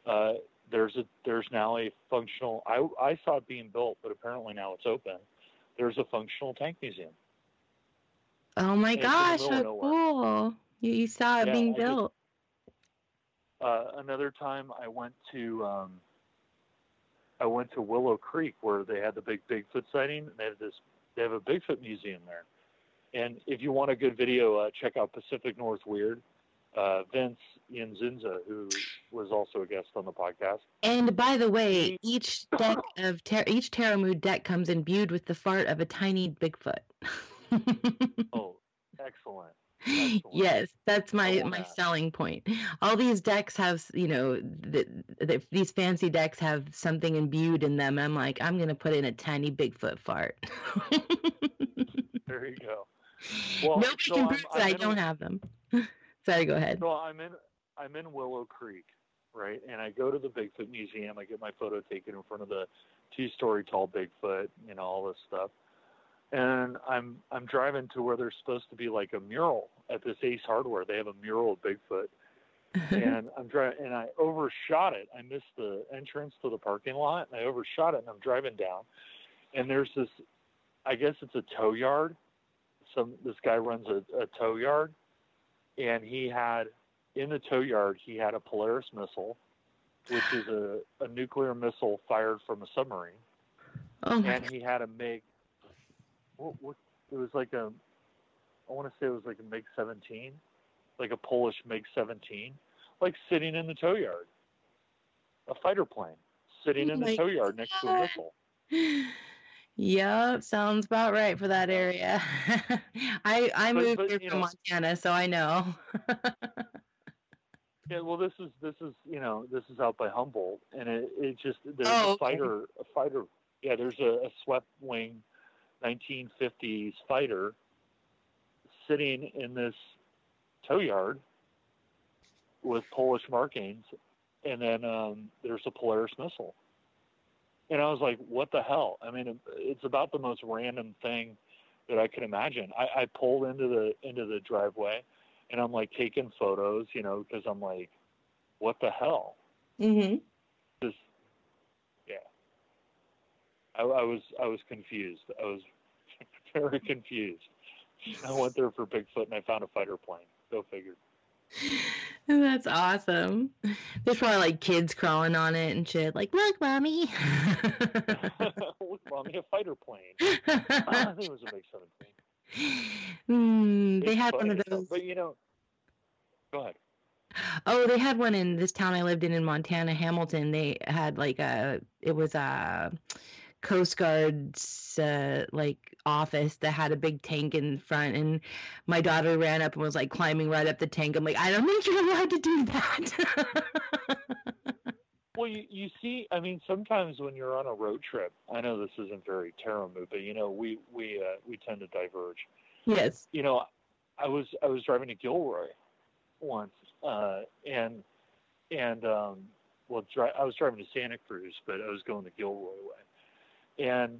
B: uh, there's a there's now a functional. I I saw it being built, but apparently now it's open. There's a functional tank museum.
C: Oh my
B: And it's in the
C: gosh,
B: middle of
C: how
B: nowhere.
C: cool! You, you saw it
B: Yeah,
C: being
B: I
C: built.
B: Uh, another time I went to um, I went to Willow Creek where they had the big Bigfoot sighting. And they have this they have a Bigfoot museum there. And if you want a good video, uh, check out Pacific North Weird. Uh, Vince Yanzinza, who was also a guest on the podcast.
C: And by the way, each deck of ter- each tarot mood deck comes imbued with the fart of a tiny Bigfoot.
B: Oh, excellent.
C: Yes, that's my my selling point. All these decks have, you know, the, the, these fancy decks have something imbued in them. I'm like, I'm gonna put in a tiny Bigfoot fart.
B: There you go. Well,
C: Nobody
B: so
C: can prove that I don't have them. Sorry, go ahead.
B: So I'm in I'm in Willow Creek, right? And I go to the Bigfoot Museum. I get my photo taken in front of the two-story tall Bigfoot, you know, all this stuff. And I'm I'm driving to where there's supposed to be like a mural at this Ace Hardware. They have a mural of Bigfoot, and I'm driving, and I overshot it. I missed the entrance to the parking lot, and I overshot it. And I'm driving down, and there's this, I guess it's a tow yard. Some this guy runs a, a tow yard, and he had in the tow yard he had a Polaris missile, which is a, a nuclear missile fired from a submarine,
C: Oh
B: and he had a MiG. What, what, it was like a, I want to say it was like a MiG 17, like a Polish MiG 17, like sitting in the tow yard. A fighter plane sitting in the tow yard next to a missile.
C: Yep, sounds about right for that area. I I
B: But-
C: moved
B: but,
C: here from
B: know-
C: Montana, so I know.
B: Yeah, well, this is this is you know this is out by Humboldt, and it, it just there's
C: Oh,
B: a
C: okay.
B: fighter a fighter yeah there's a, a swept wing 1950s fighter sitting in this tow yard with Polish markings, and then um, there's a Polaris missile, and I was like, what the hell? I mean, it's about the most random thing that I could imagine. I, I pulled into the into the driveway, and I'm like taking photos, you know, because I'm like, what the hell?
C: hmm
B: Just yeah. I, I was I was confused. I was very confused. I went there for Bigfoot and I found a fighter plane. Go figure.
C: That's awesome. There's probably like kids crawling on it and shit. Like, look, mommy.
B: Look, mommy, a fighter plane. I think it was a MiG Seventeen.
C: mm, they had one of those.
B: But you know, go ahead.
C: Oh, they had one in this town I lived in in Montana, Hamilton. They had like a it was a Coast Guard's uh, like office that had a big tank in front, and my daughter ran up and was like climbing right up the tank. I'm like, I don't think you're allowed to do that.
B: Well, you, you see, I mean, sometimes when you're on a road trip, I know this isn't very Tarot Mood, but you know, we we uh, we tend to diverge.
C: yes.
B: you know, I was I was driving to Gilroy once, uh, and and um, well, dri- I was driving to Santa Cruz, but I was going the Gilroy way, and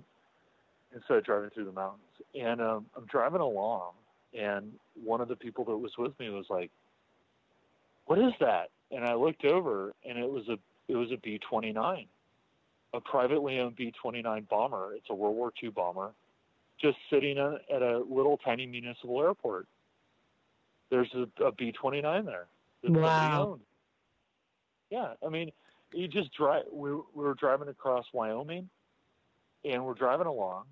B: instead of driving through the mountains, and um, I'm driving along, and one of the people that was with me was like, "What is that?" And I looked over, and it was a it was a B-29, a privately owned B-29 bomber. It's a World War II bomber just sitting a- at a little tiny municipal airport. There's a, a B-29 there
C: Wow.
B: Yeah, I mean, you just drive. We, we were driving across Wyoming, and we're driving along,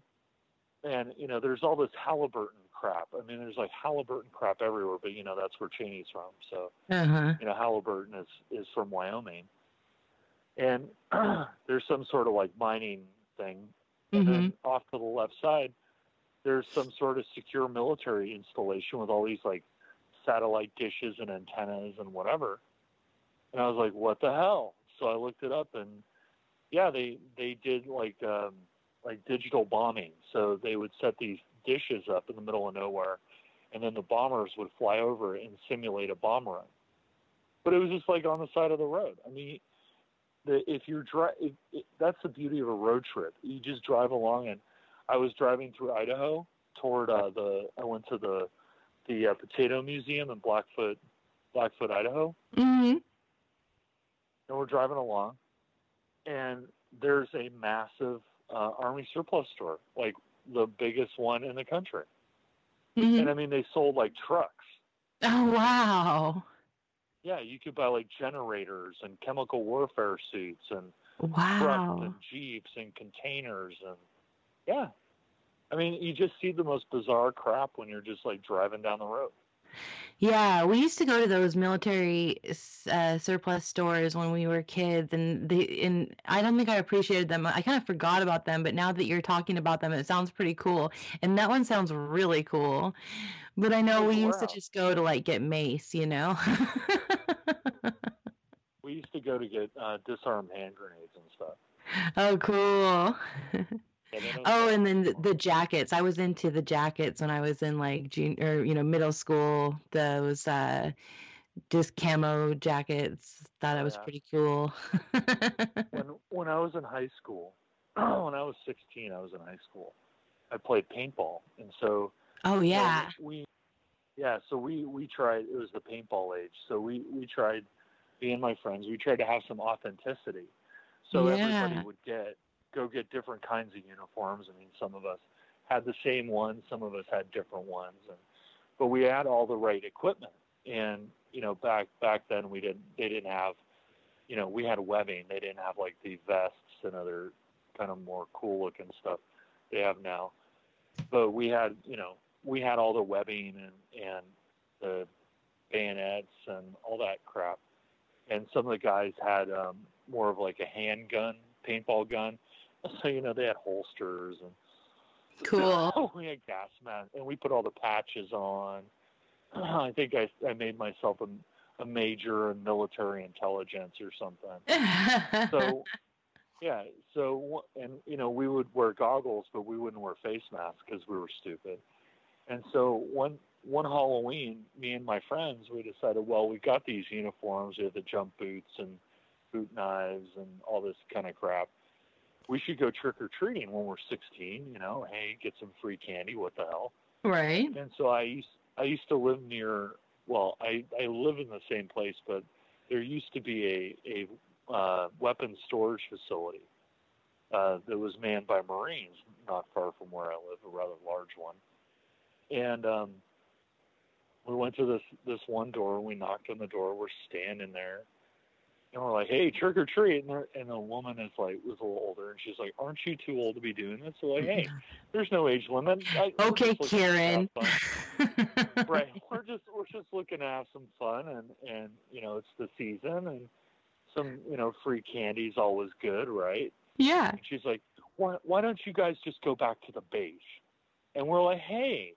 B: and you know, there's all this Halliburton crap. I mean, there's like Halliburton crap everywhere, but you know, that's where Cheney's from. So
C: Uh huh.
B: you know, Halliburton is is from Wyoming, and there's some sort of like mining thing and
C: hmm
B: then off to the left side, there's some sort of secure military installation with all these like satellite dishes and antennas and whatever. And I was like, what the hell? So I looked it up and yeah, they they did like um, like digital bombing. So they would set these dishes up in the middle of nowhere, and then the bombers would fly over and simulate a bomb run. But it was just like on the side of the road. I mean, the, if you're dri- it, it, that's the beauty of a road trip. You just drive along, and I was driving through Idaho toward uh, the. I went to the the uh, Potato Museum in Blackfoot, Blackfoot, Idaho,
C: hmm
B: and we're driving along, and there's a massive uh, Army surplus store, like the biggest one in the country.
C: hmm
B: And I mean, they sold like trucks.
C: Oh wow.
B: Yeah, you could buy like generators and chemical warfare suits and trucks and jeeps and containers and yeah i mean you just see the most bizarre crap when you're just like driving down the road
C: Yeah, we used to go to those military uh, surplus stores when we were kids, and they and I don't think I appreciated them. I kind of forgot about them, but now that you're talking about them, it sounds pretty cool. And that one sounds really cool. But I know
B: Like
C: we
B: a
C: used to just go to like get mace, you know.
B: we used to go to get uh, disarmed hand grenades and stuff
C: oh, cool.
B: Yeah,
C: Oh, and then the, the jackets. I was into the jackets when I was in like junior, you know, middle school. Those uh, just camo jackets. Thought it was
B: Yeah.
C: pretty cool.
B: when when i was in high school when i was 16 i was in high school i played paintball and so
C: oh yeah.
B: we yeah. So we we tried. It was the paintball age. So we we tried. Me and my friends, we tried to have some authenticity. So
C: Yeah.
B: everybody would get go get different kinds of uniforms. I mean, some of us had the same ones, some of us had different ones, and but we had all the right equipment. And you know, back back then we didn't they didn't have, you know, we had webbing. They didn't have like the vests and other kind of more cool looking stuff they have now. But we had, you know, we had all the webbing and and the bayonets and all that crap. And some of the guys had um, more of like a handgun, paintball gun. So you know they had holsters and
C: Cool.
B: Oh, we had gas masks, and we put all the patches on. I think I, I made myself a, a major in military intelligence or something. So, yeah. So, and you know, we would wear goggles, but we wouldn't wear face masks because we were stupid. And so one one Halloween, me and my friends, we decided, well, we got these uniforms, we have the jump boots and boot knives and all this kind of crap. We should go trick or treating when we're 16. You know, hey, get some free candy. What the hell?
C: right.
B: And so I used I used to live near. Well, I I live in the same place, but there used to be a a uh, weapons storage facility uh, that was manned by Marines, not far from where I live, a rather large one. And um, we went to this this one door, we knocked on the door. We're standing there, and we're like, "Hey, trick or treat!" And, and the woman is like, was a little older, and she's like, "Aren't you too old to be doing this?" So like, "Hey, there's no age limit." I,
C: Okay,
B: just looking to have
C: Karen.
B: right. We're just we're just looking to have some fun, and and you know it's the season, and some you know free candy's always good, right?
C: yeah.
B: And she's like, why why don't you guys just go back to the base? And we're like, hey,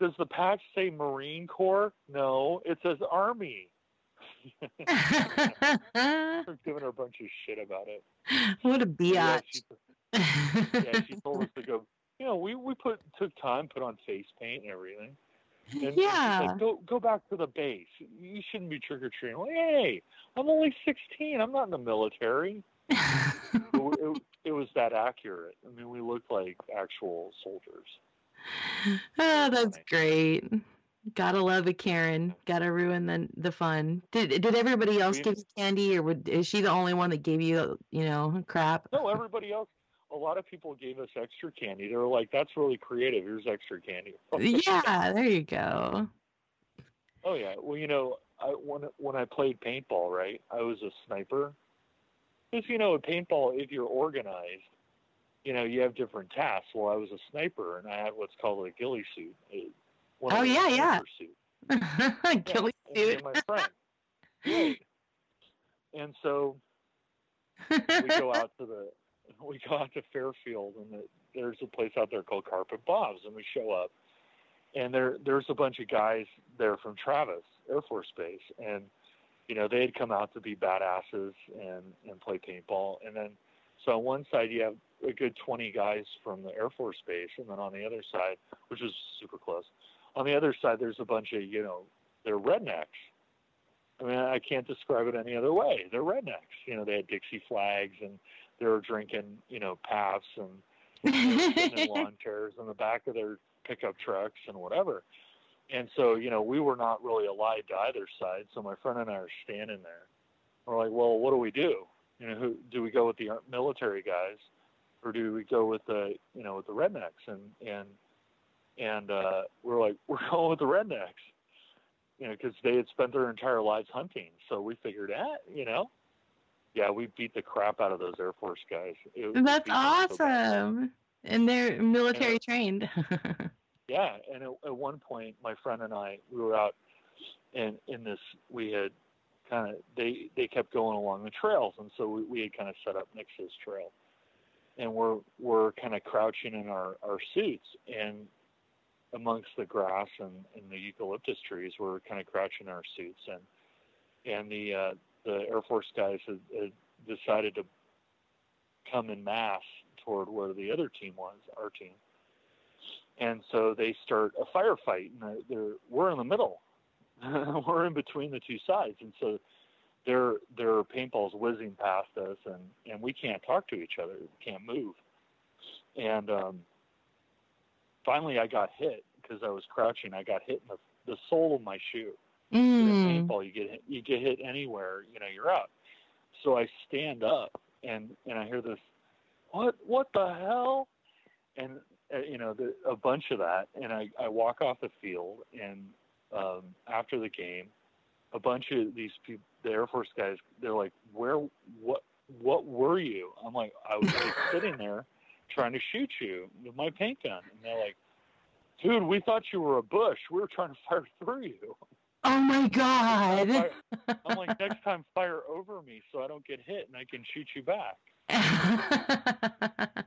B: does the patch say Marine Corps? No, it says Army. We're giving her a bunch of shit about it.
C: what a
B: Yeah,
C: biatch.
B: she, yeah, she told us to go. You know, we we put took time, put on face paint and everything. And
C: yeah.
B: like, go go back to the base. You shouldn't be trick or treating. Like, hey, I'm only 16. I'm not in the military. It, it, it was that accurate. I mean, we looked like actual soldiers.
C: oh, that's great. Gotta love a Karen. Gotta ruin the the fun. Did did everybody else give you candy, or would, is she the only one that gave you you know crap?
B: No, everybody else. A lot of people gave us extra candy. They were like, "That's really creative. Here's extra candy."
C: yeah, there you go.
B: Oh yeah. Well, you know, I, when when I played paintball, right, I was a sniper. Because you know, at paintball, if you're organized, you know, you have different tasks. Well, I was a sniper, and I had what's called a ghillie suit. a- one
C: Oh, yeah, yeah. Ghillie
B: and
C: suit.
B: and my friend. And so we go out to the we go out to Fairfield and the, there's a place out there called Carpet Bob's and we show up and there there's a bunch of guys there from Travis Air Force Base and you know they had come out to be badasses and and play paintball and then so on one side you have a good 20 guys from the Air Force Base and then on the other side which is super close on the other side there's a bunch of you know they're rednecks I mean, I can't describe it any other way. They're rednecks. You know, they had Dixie flags and they were drinking, you know, Pabst and in lawn chairs in the back of their pickup trucks and whatever. And so, you know, we were not really allied to either side. So my friend and I are standing there. We're like, well, what do we do? You know, who do we go with the ar- military guys, or do we go with the, you know, with the rednecks? And and and uh, we're like, we're going with the rednecks you know, because they had spent their entire lives hunting. So we figured, ah, you know, yeah, we beat the crap out of those Air Force guys. It-
C: That's
B: them so
C: awesome. And they're military trained.
B: Yeah, and at, at one point, my friend and I, we were out, and in this, we had kind of they they kept going along the trails, and so we, we had kind of set up next to this trail, and we're we're kind of crouching in our our suits, and amongst the grass and, and the eucalyptus trees, we're kind of crouching in our suits, and and the uh, the Air Force guys had, had decided to come in mass toward where the other team was, our team. And so they start a firefight and they're we're in the middle. We're in between the two sides. And so there there are paintballs whizzing past us and and we can't talk to each other. We can't move. And um finally i got hit because i was crouching i got hit in the the sole of my shoe.
C: Mm.
B: Paintball, you get hit, you get hit anywhere, you know, you're out. So I stand up and and I hear this, what what the hell? And uh, you know, the, a bunch of that, and I I walk off the field, and um, after the game, a bunch of these people, the Air Force guys, they're like, where what what were you? I'm like, I was like sitting there trying to shoot you with my paint gun, and they're like, dude, we thought you were a bush. We were trying to fire through you.
C: Oh my God.
B: I'm like, next time fire over me so I don't get hit and I can shoot you back.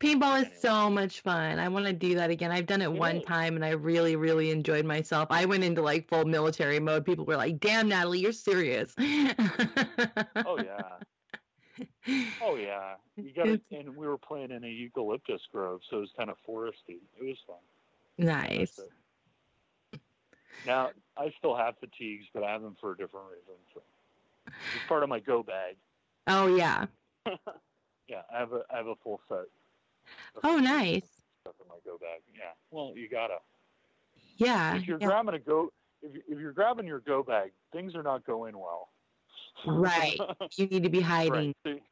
C: Paintball is
B: Anyway.
C: so much fun. I want to do that again. I've done it one time and I really, really enjoyed myself. I went into like full military mode. People were like, damn, Natalie, you're serious.
B: Oh yeah. Oh yeah. You got it. And we were playing in a eucalyptus grove, so it was kind of foresty. It was fun.
C: nice.
B: Now I still have fatigues, but I have them for a different reason. So it's part of my go bag.
C: Oh, yeah.
B: Yeah, I have a I have a full set.
C: Oh, nice.
B: Stuff in my go bag. Yeah. Well, you gotta.
C: Yeah.
B: If you're
C: yeah.
B: grabbing a go, if, if you're grabbing your go bag, things are not going well.
C: Right. You need to be hiding.
B: Right.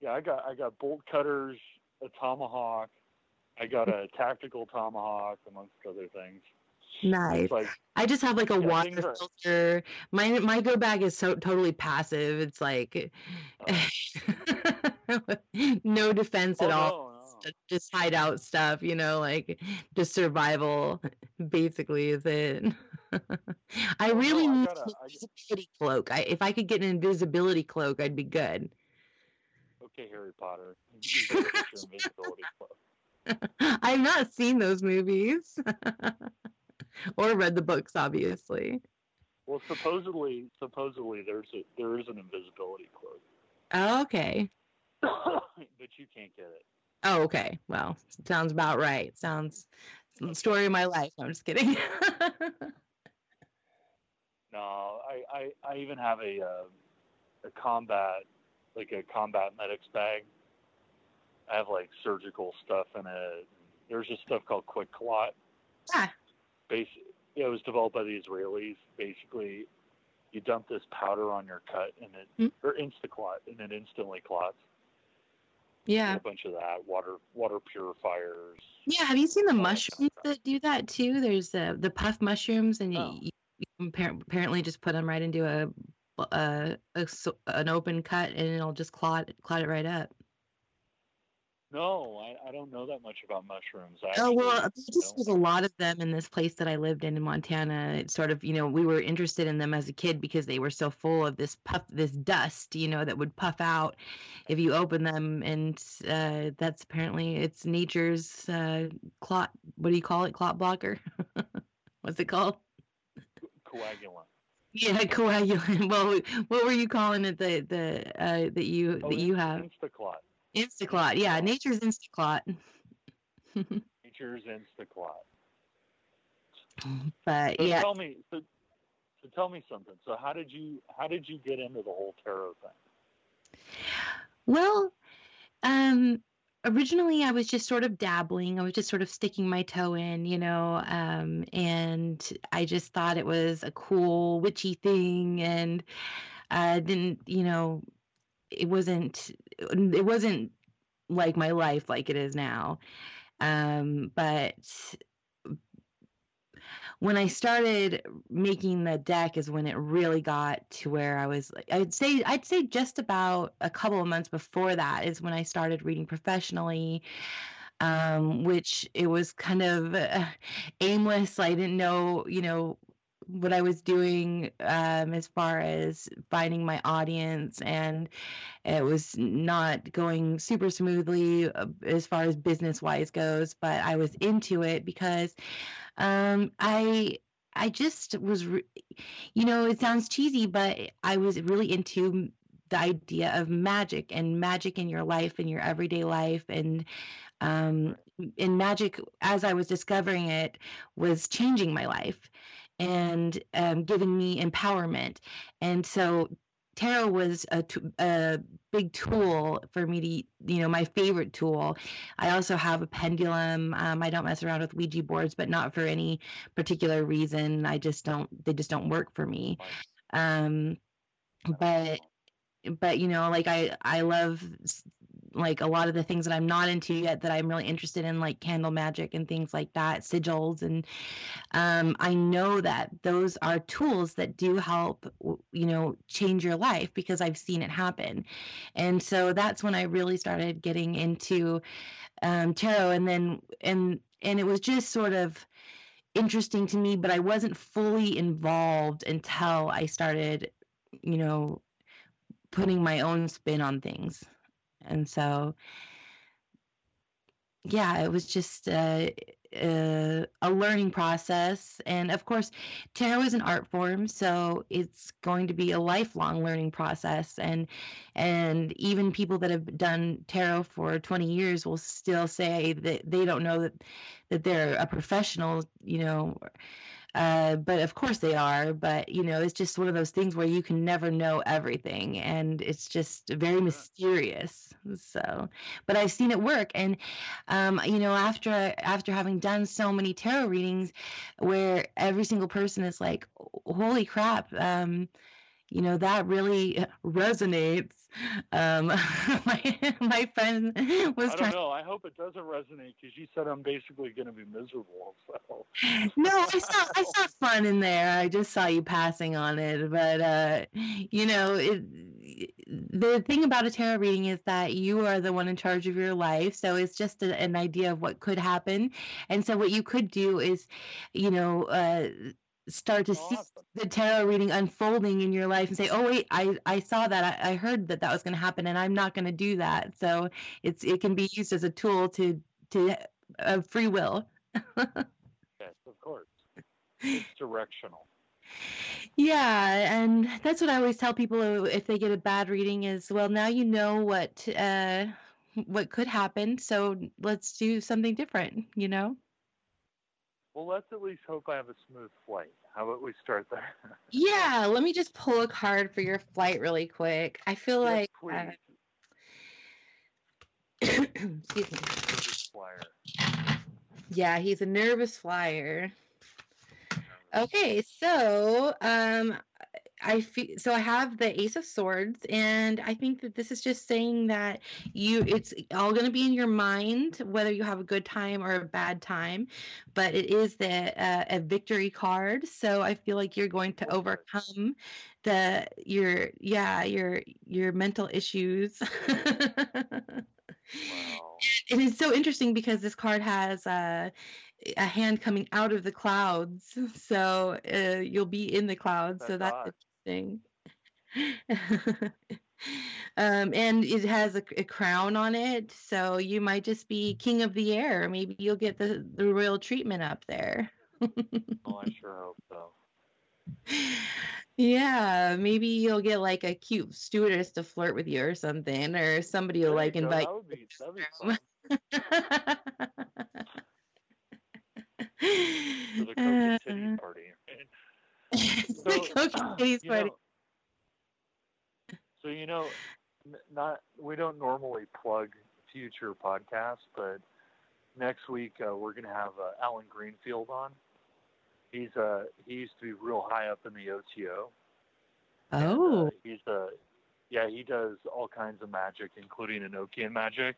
B: Yeah, I got I got bolt cutters, a tomahawk, I got a tactical tomahawk, amongst other things.
C: Nice.
B: Like
C: I just have like a
B: Yeah,
C: water
B: things are-
C: filter. My my go bag is so totally passive. It's like uh-huh. no defense
B: oh,
C: at all.
B: no, no.
C: Just hideout stuff, you know, like just survival basically is it. I
B: Oh, no,
C: really
B: I
C: need
B: gotta-
C: an
B: I-
C: invisibility cloak. I, if I could get an invisibility cloak, I'd be good.
B: Okay, Harry Potter. You gotta get your invisibility cloak.
C: I've not seen those movies or read the books, obviously.
B: Well, supposedly, supposedly there's a there is an invisibility cloak,
C: Oh, okay.
B: but you can't get it.
C: Oh, okay. Well, sounds about right. Sounds story of my life. I'm just kidding.
B: No, I, I, I even have a uh, a combat like a combat medics bag. I have like surgical stuff in it. There's this stuff called QuikClot.
C: Ah.
B: Yeah, it was developed by the Israelis. Basically, you dump this powder on your cut and it
C: Mm.
B: or Instaclot and it instantly clots.
C: Yeah.
B: A bunch of that water water purifiers.
C: Yeah. Have you seen the
B: all that kind of
C: mushrooms that do that too? There's uh, the puff mushrooms, and
B: Oh.
C: you, you can apparently just put them right into a, a, a an open cut, and it'll just clot clot it right up.
B: No, I, I don't know that much about mushrooms. I
C: Oh well, just was a lot of them in this place that I lived in in Montana. It's sort of, you know, we were interested in them as a kid because they were so full of this puff, this dust, you know, that would puff out if you open them, and uh, that's apparently it's nature's uh, clot. What do you call it? Clot blocker. What's it called?
B: coagulant.
C: Yeah, coagulant. Well, what were you calling it? The the uh, that you
B: Oh,
C: that you have
B: Instaclot.
C: Instaclot. Yeah, nature's Instaclot.
B: Nature's Instaclot.
C: but
B: So
C: yeah.
B: tell me, so, so tell me something. So how did you how did you get into the whole tarot thing?
C: Well, um, originally I was just sort of dabbling. I was just sort of sticking my toe in, you know, um, and I just thought it was a cool witchy thing, and I didn't, you know, it wasn't, it wasn't like my life like it is now. Um, but when I started making the deck is when it really got to where I was I'd say I'd say just about a couple of months before that is when I started reading professionally um which it was kind of uh, aimless I didn't know you know what I was doing um as far as finding my audience and it was not going super smoothly uh, as far as business wise goes but I was into it because um i i just was re- you know it sounds cheesy but i was really into the idea of magic and magic in your life and your everyday life and um and magic as i was discovering it was changing my life and um, giving me empowerment and so tarot was a, a big tool for me to, you know, my favorite tool. I also have a pendulum. Um, I don't mess around with Ouija boards, but not for any particular reason. I just don't, they just don't work for me. Um, but, but you know, like I, I love like a lot of the things that I'm not into yet that I'm really interested in, like candle magic and things like that, sigils. And um, I know that those are tools that do help, you know, change your life because I've seen it happen. And so that's when I really started getting into um, tarot. And then, and, and it was just sort of, interesting to me, but I wasn't fully involved until I started, you know, putting my own spin on things. And so, yeah, it was just a, a, learning process. And of course, tarot is an art form, so it's going to be a lifelong learning process. And and even people that have done tarot for 20 years will still say that they don't know that that they're a professional, you know uh, but of course they are. But you know, it's just one of those things where you can never know everything, and it's just very mysterious. So, but I've seen it work, and um, you know, after after having done so many tarot readings, where every single person is like, "Holy crap!" Um, you know that really resonates um my my friend was
B: i don't
C: trying
B: know i hope it doesn't resonate because you said i'm basically going to be miserable so.
C: No i saw i saw fun in there i just saw you passing on it but uh you know it the thing about a tarot reading is that you are the one in charge of your life so it's just a, an idea of what could happen and so what you could do is you know uh start to awesome. see the tarot reading unfolding in your life and say oh wait i i saw that. I, I heard that that was going to happen and i'm not going to do that. So it's it can be used as a tool to to uh, free will.
B: Yes of course. It's directional.
C: Yeah and that's what i always tell people if they get a bad reading is well now you know what uh what could happen so let's do something different you know
B: well, let's at least hope I have a smooth flight. How about we start there?
C: yeah, let me just pull a card for your flight really quick. I feel
B: yes,
C: like.
B: Uh...
C: excuse me.
B: Flyer.
C: Yeah, he's a nervous flyer. Okay, so um, I feel so I have the Ace of Swords, and I think that this is just saying that you it's all going to be in your mind whether you have a good time or a bad time, but it is the uh, a victory card. So I feel like you're going to overcome the your yeah your your mental issues.
B: wow.
C: And It is so interesting because this card has uh, a hand coming out of the clouds, so uh, you'll be in the clouds.
B: That's
C: so that's
B: odd
C: interesting. um, and it has a, a, crown on it, so you might just be king of the air. Maybe you'll get the, the royal treatment up there.
B: oh, I sure hope so.
C: Yeah, maybe you'll get like a cute stewardess to flirt with you or something, or somebody will like invite.
B: That would be, that'd
C: So, party.
B: Know, so you know, not we don't normally plug future podcasts, but next week uh, we're going to have uh, Allen Greenfield on. He's uh he used to be real high up in the OTO.
C: Oh.
B: And, uh, he's uh yeah he does all kinds of magic, including Enochian magic.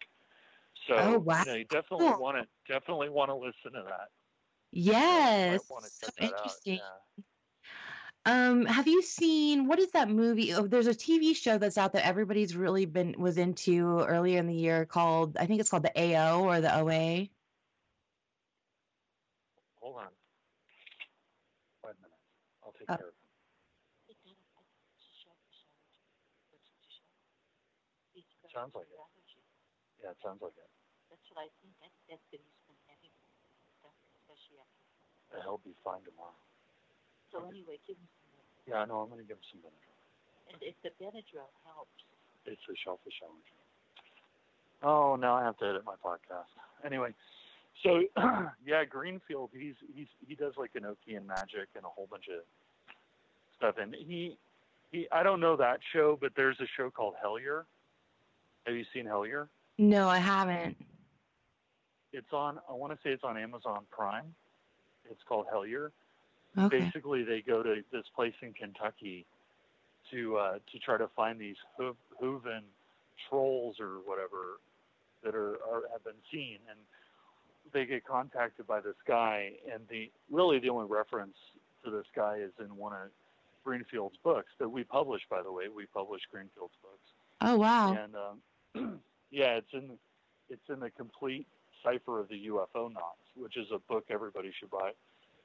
B: So
C: oh, wow.
B: you, know, you definitely want to definitely want to listen to that.
C: Yes. So interesting.
B: Yeah.
C: Um, have you seen what is that movie? Oh, there's a TV show that's out that everybody's really been was into earlier in the year called I think it's called the AO or the OA.
B: Hold on. Five minutes. I'll take
C: Oh.
B: care of it. Sounds like it. Yeah, it sounds like it.
D: That's what I think. That, that's the news been having stuff, especially after.
B: He'll be fine tomorrow.
D: So anyway, give him some.
B: Yeah, I know. I'm going to give him some Benadryl.
D: And if the Benadryl helps,
B: It's a shellfish allergy. Oh, now I have to edit my podcast. Anyway, so yeah, Greenfield, he's he's he does like Enochian magic and a whole bunch of stuff, and he he, I don't know that show, but there's a show called Hellier. Have you seen Hellier?
C: No, I haven't.
B: It's on. I want to say it's on Amazon Prime. It's called Hellier.
C: Okay.
B: Basically, they go to this place in Kentucky to uh, to try to find these hoof, hooven trolls or whatever that are, are have been seen, and they get contacted by this guy, and the really the only reference to this guy is in one of Greenfield's books that we publish, by the way. We publish Greenfield's books,
C: Oh wow.
B: and um, yeah, it's in it's in the complete cipher of the UFOnauts, which is a book everybody should buy,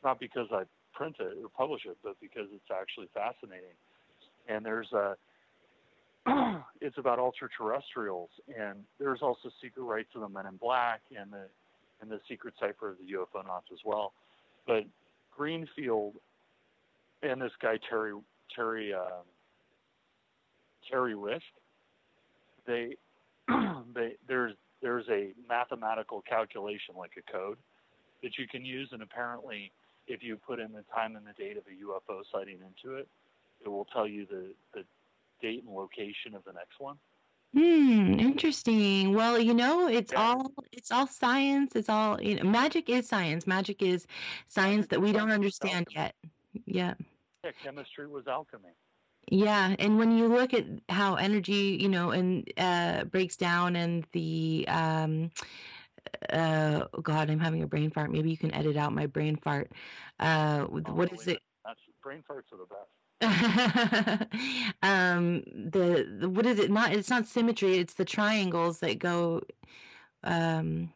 B: not because I print it or publish it, but because it's actually fascinating. And there's a it's about ultra-terrestrials, and there's also secret rites of the Men in Black and the and the secret cipher of the UFOnauts as well. But Greenfield and this guy Terry Terry uh, Terry Wriste, they they there's there's a mathematical calculation like a code that you can use, and apparently, if you put in the time and the date of a UFO sighting into it, it will tell you the the date and location of the next one.
C: Hmm, interesting. Well, you know, it's
B: Yeah.
C: all it's all science. It's all you know, magic is science. Magic is science that we don't understand yet. Yeah.
B: Yeah, chemistry was alchemy.
C: Yeah, and when you look at how energy, you know, and uh breaks down and the um uh oh God, I'm having a brain fart. Maybe you can edit out my brain fart. Uh
B: Oh,
C: what is it?
B: That's brain farts are the best.
C: um the, the what is it not it's not symmetry it's the triangles that go um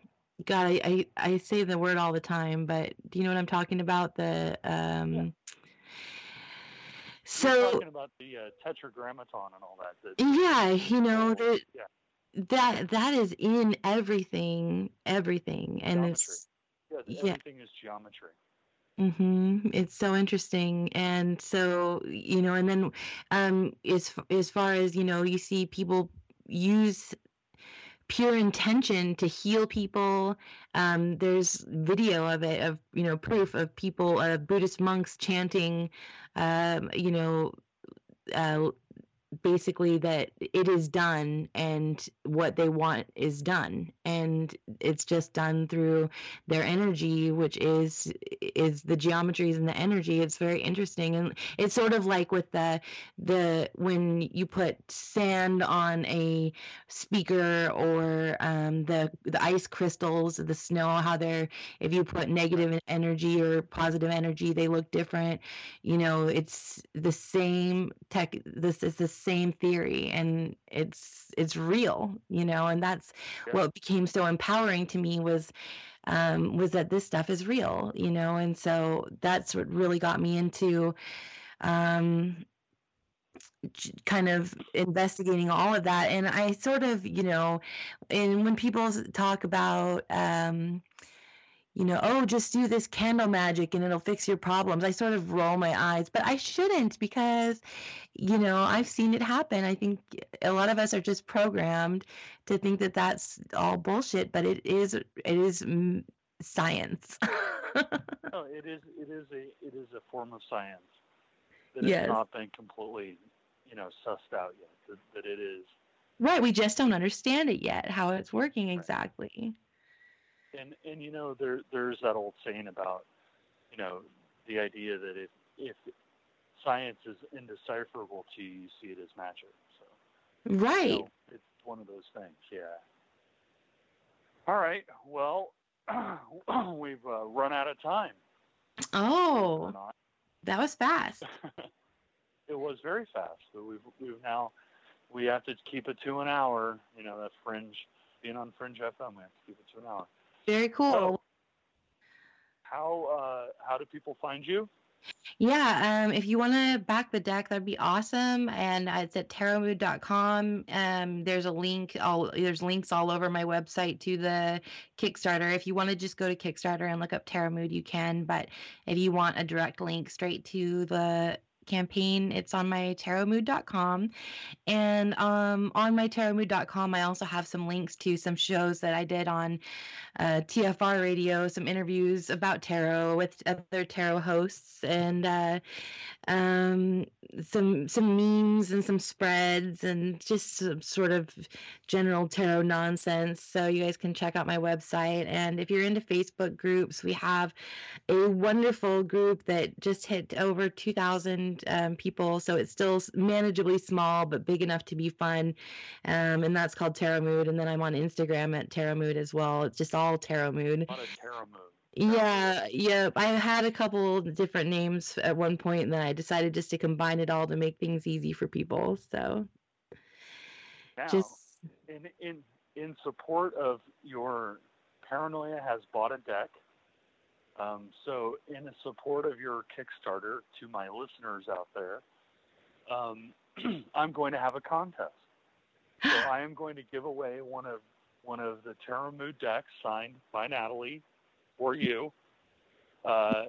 C: god I, I i say the word all the time but do you know what i'm talking about the um
B: You're
C: so
B: talking about the uh, tetragrammaton and all that. that
C: yeah you know the,
B: yeah,
C: that that is in everything everything and
B: Geometry.
C: it's
B: yeah,
C: yeah.
B: everything is geometry.
C: Mm-hmm. It's so interesting. And so, you know, and then um as as far as, you know, you see people use pure intention to heal people. Um, there's video of it, of, you know, proof of people, uh, Buddhist monks chanting, um, you know, uh, basically that it is done and what they want is done. And it's just done through their energy which is is the geometries and the energy. It's very interesting. And it's sort of like with the the when you put sand on a speaker or um, the the ice crystals the snow how they're if you put negative energy or positive energy they look different. You know it's the same tech this is the same theory and it's it's real you know and that's
B: Yeah.
C: what became so empowering to me was um was that this stuff is real you know and so that's what really got me into um kind of investigating all of that and i sort of you know and when people talk about um you know, oh, just do this candle magic and it'll fix your problems. I sort of roll my eyes, but I shouldn't because, you know, I've seen it happen. I think a lot of us are just programmed to think that that's all bullshit, but it is it is science.
B: No, it is it is a it is a form of science that
C: Yes.
B: has not been completely, you know, sussed out yet. That, that it is,
C: right, we just don't understand it yet how it's working exactly.
B: And and you know there there's that old saying about, you know, the idea that if if science is indecipherable to you, you see it as magic. So you
C: Right.
B: know, it's one of those things. Yeah. All right. Well, we've uh, run out of time.
C: Oh, that was fast.
B: it was very fast, but we've we've now we have to keep it to an hour. You know, that fringe being on Fringe FM, we have to keep it to an hour.
C: Very cool.
B: How uh, how do people find you?
C: Yeah, um, if you want to back the deck, that'd be awesome. And uh, it's at tarotmood.com. Um, there's a link. All there's links all over my website to the Kickstarter. If you want to just go to Kickstarter and look up Tarot Mood, you can. But if you want a direct link straight to the campaign. It's on my tarotmood.com. And um, on my tarotmood.com, I also have some links to some shows that I did on uh, TFR radio, some interviews about tarot with other tarot hosts, and uh, um, some some memes and some spreads and just some sort of general tarot nonsense. So you guys can check out my website. And if you're into Facebook groups, we have a wonderful group that just hit over 2,000 um, people. So it's still manageably small, but big enough to be fun. Um, and that's called Tarot Mood. And then I'm on Instagram at Tarot Mood as well. It's just all Tarot Mood.
B: A lot of tarot mood.
C: Yeah, yeah. I had a couple different names at one point, and then I decided just to combine it all to make things easy for people. So
B: Now,
C: just
B: in in in support of your paranoia has bought a deck. Um, so in support of your Kickstarter, to my listeners out there, um, I'm going to have a contest. So I am going to give away one of one of the Tarot Mood decks signed by Natalie for you. Uh,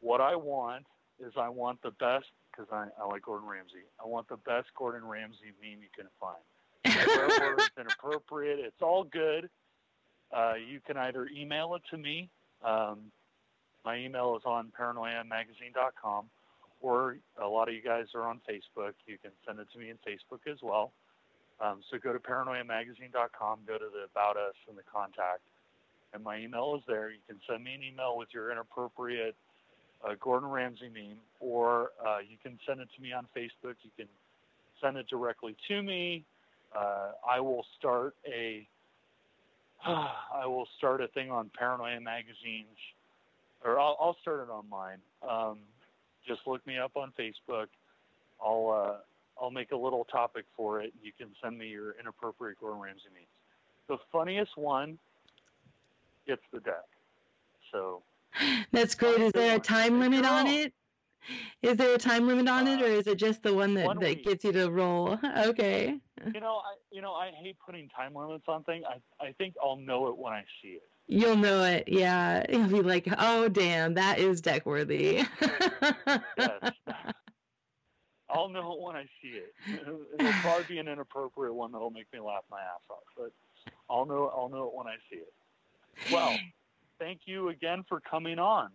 B: what I want is I want the best because I, I like Gordon Ramsay. I want the best Gordon Ramsay meme you can find. Words inappropriate. It's all good. Uh, you can either email it to me. Um, my email is on paranoiamagazine.com, or a lot of you guys are on Facebook. You can send it to me in Facebook as well. Um, so go to paranoiamagazine.com, go to the About Us and the Contact, and my email is there. You can send me an email with your inappropriate uh, Gordon Ramsay meme, or uh, you can send it to me on Facebook. You can send it directly to me. Uh, I will start a I will start a thing on Paranoia magazines, or I'll, I'll start it online. Um, just look me up on Facebook. I'll uh, I'll make a little topic for it. You can send me your inappropriate Gordon Ramsay memes. The funniest one gets the deck. So
C: that's great. Is there a time limit on it? Is there a time limit on it, or
B: Uh,
C: is it just the one that,
B: one
C: that gets you to roll? Okay.
B: you know, I you know I hate putting time limits on things. I I think I'll know it when I see it.
C: You'll know it. Yeah. You'll be like, oh, damn, that is deck worthy.
B: Yes. I'll know it when I see it. It'll probably be an inappropriate one that'll make me laugh my ass off, but I'll know I'll know it when I see it. Well, thank you again for coming on.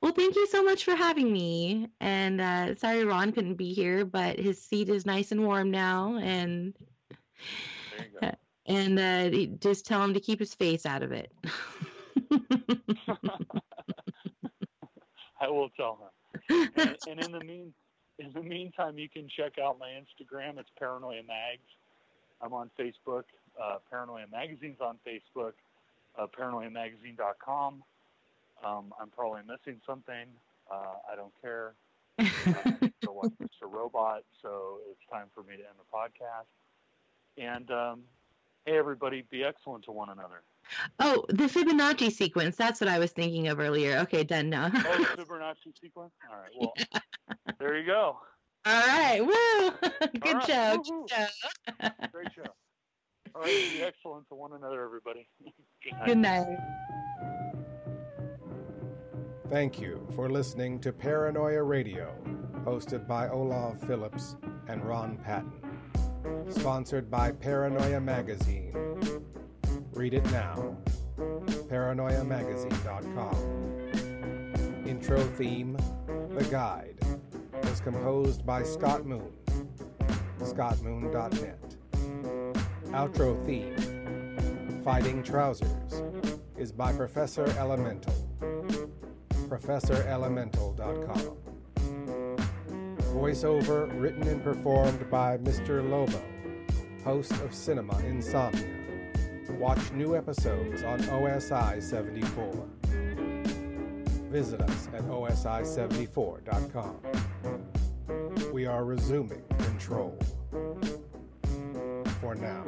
C: Well, thank you so much for having me. And uh, sorry Ron couldn't be here, but his seat is nice and warm now. And
B: There you go.
C: and uh, just tell him to keep his face out of it.
B: I will tell him. And, and in the mean in the meantime, you can check out my Instagram. It's Paranoia Mags. I'm on Facebook. Uh, Paranoia Magazine's on Facebook. Uh, ParanoiaMagazine.com. Um, I'm probably missing something. Uh, I don't care. So like Mr. Robot. So it's time for me to end the podcast. And um, hey, everybody, be excellent to one another.
C: Oh, the Fibonacci sequence. That's what I was thinking of earlier. Okay, done now.
B: Oh, the Fibonacci sequence. All right. Well, there you go.
C: All right. Woo. Good
B: right,
C: show.
B: woo-hoo.
C: Good show.
B: Great show. All right, be excellent to one another, everybody. Good night.
C: Good night.
A: Thank you for listening to Paranoia Radio, hosted by Olav Phillips and Ron Patton. Sponsored by Paranoia Magazine. Read it now. ParanoiaMagazine.com. Intro theme The Guide was composed by Scott Moon. ScottMoon.net. Outro theme Fighting Trousers is by Professor Elemental. ProfessorElemental.com. Voiceover written and performed by Mr. Lobo, host of Cinema Insomnia. Watch new episodes on OSI 74. Visit us at OSI74.com. We are resuming control. For now.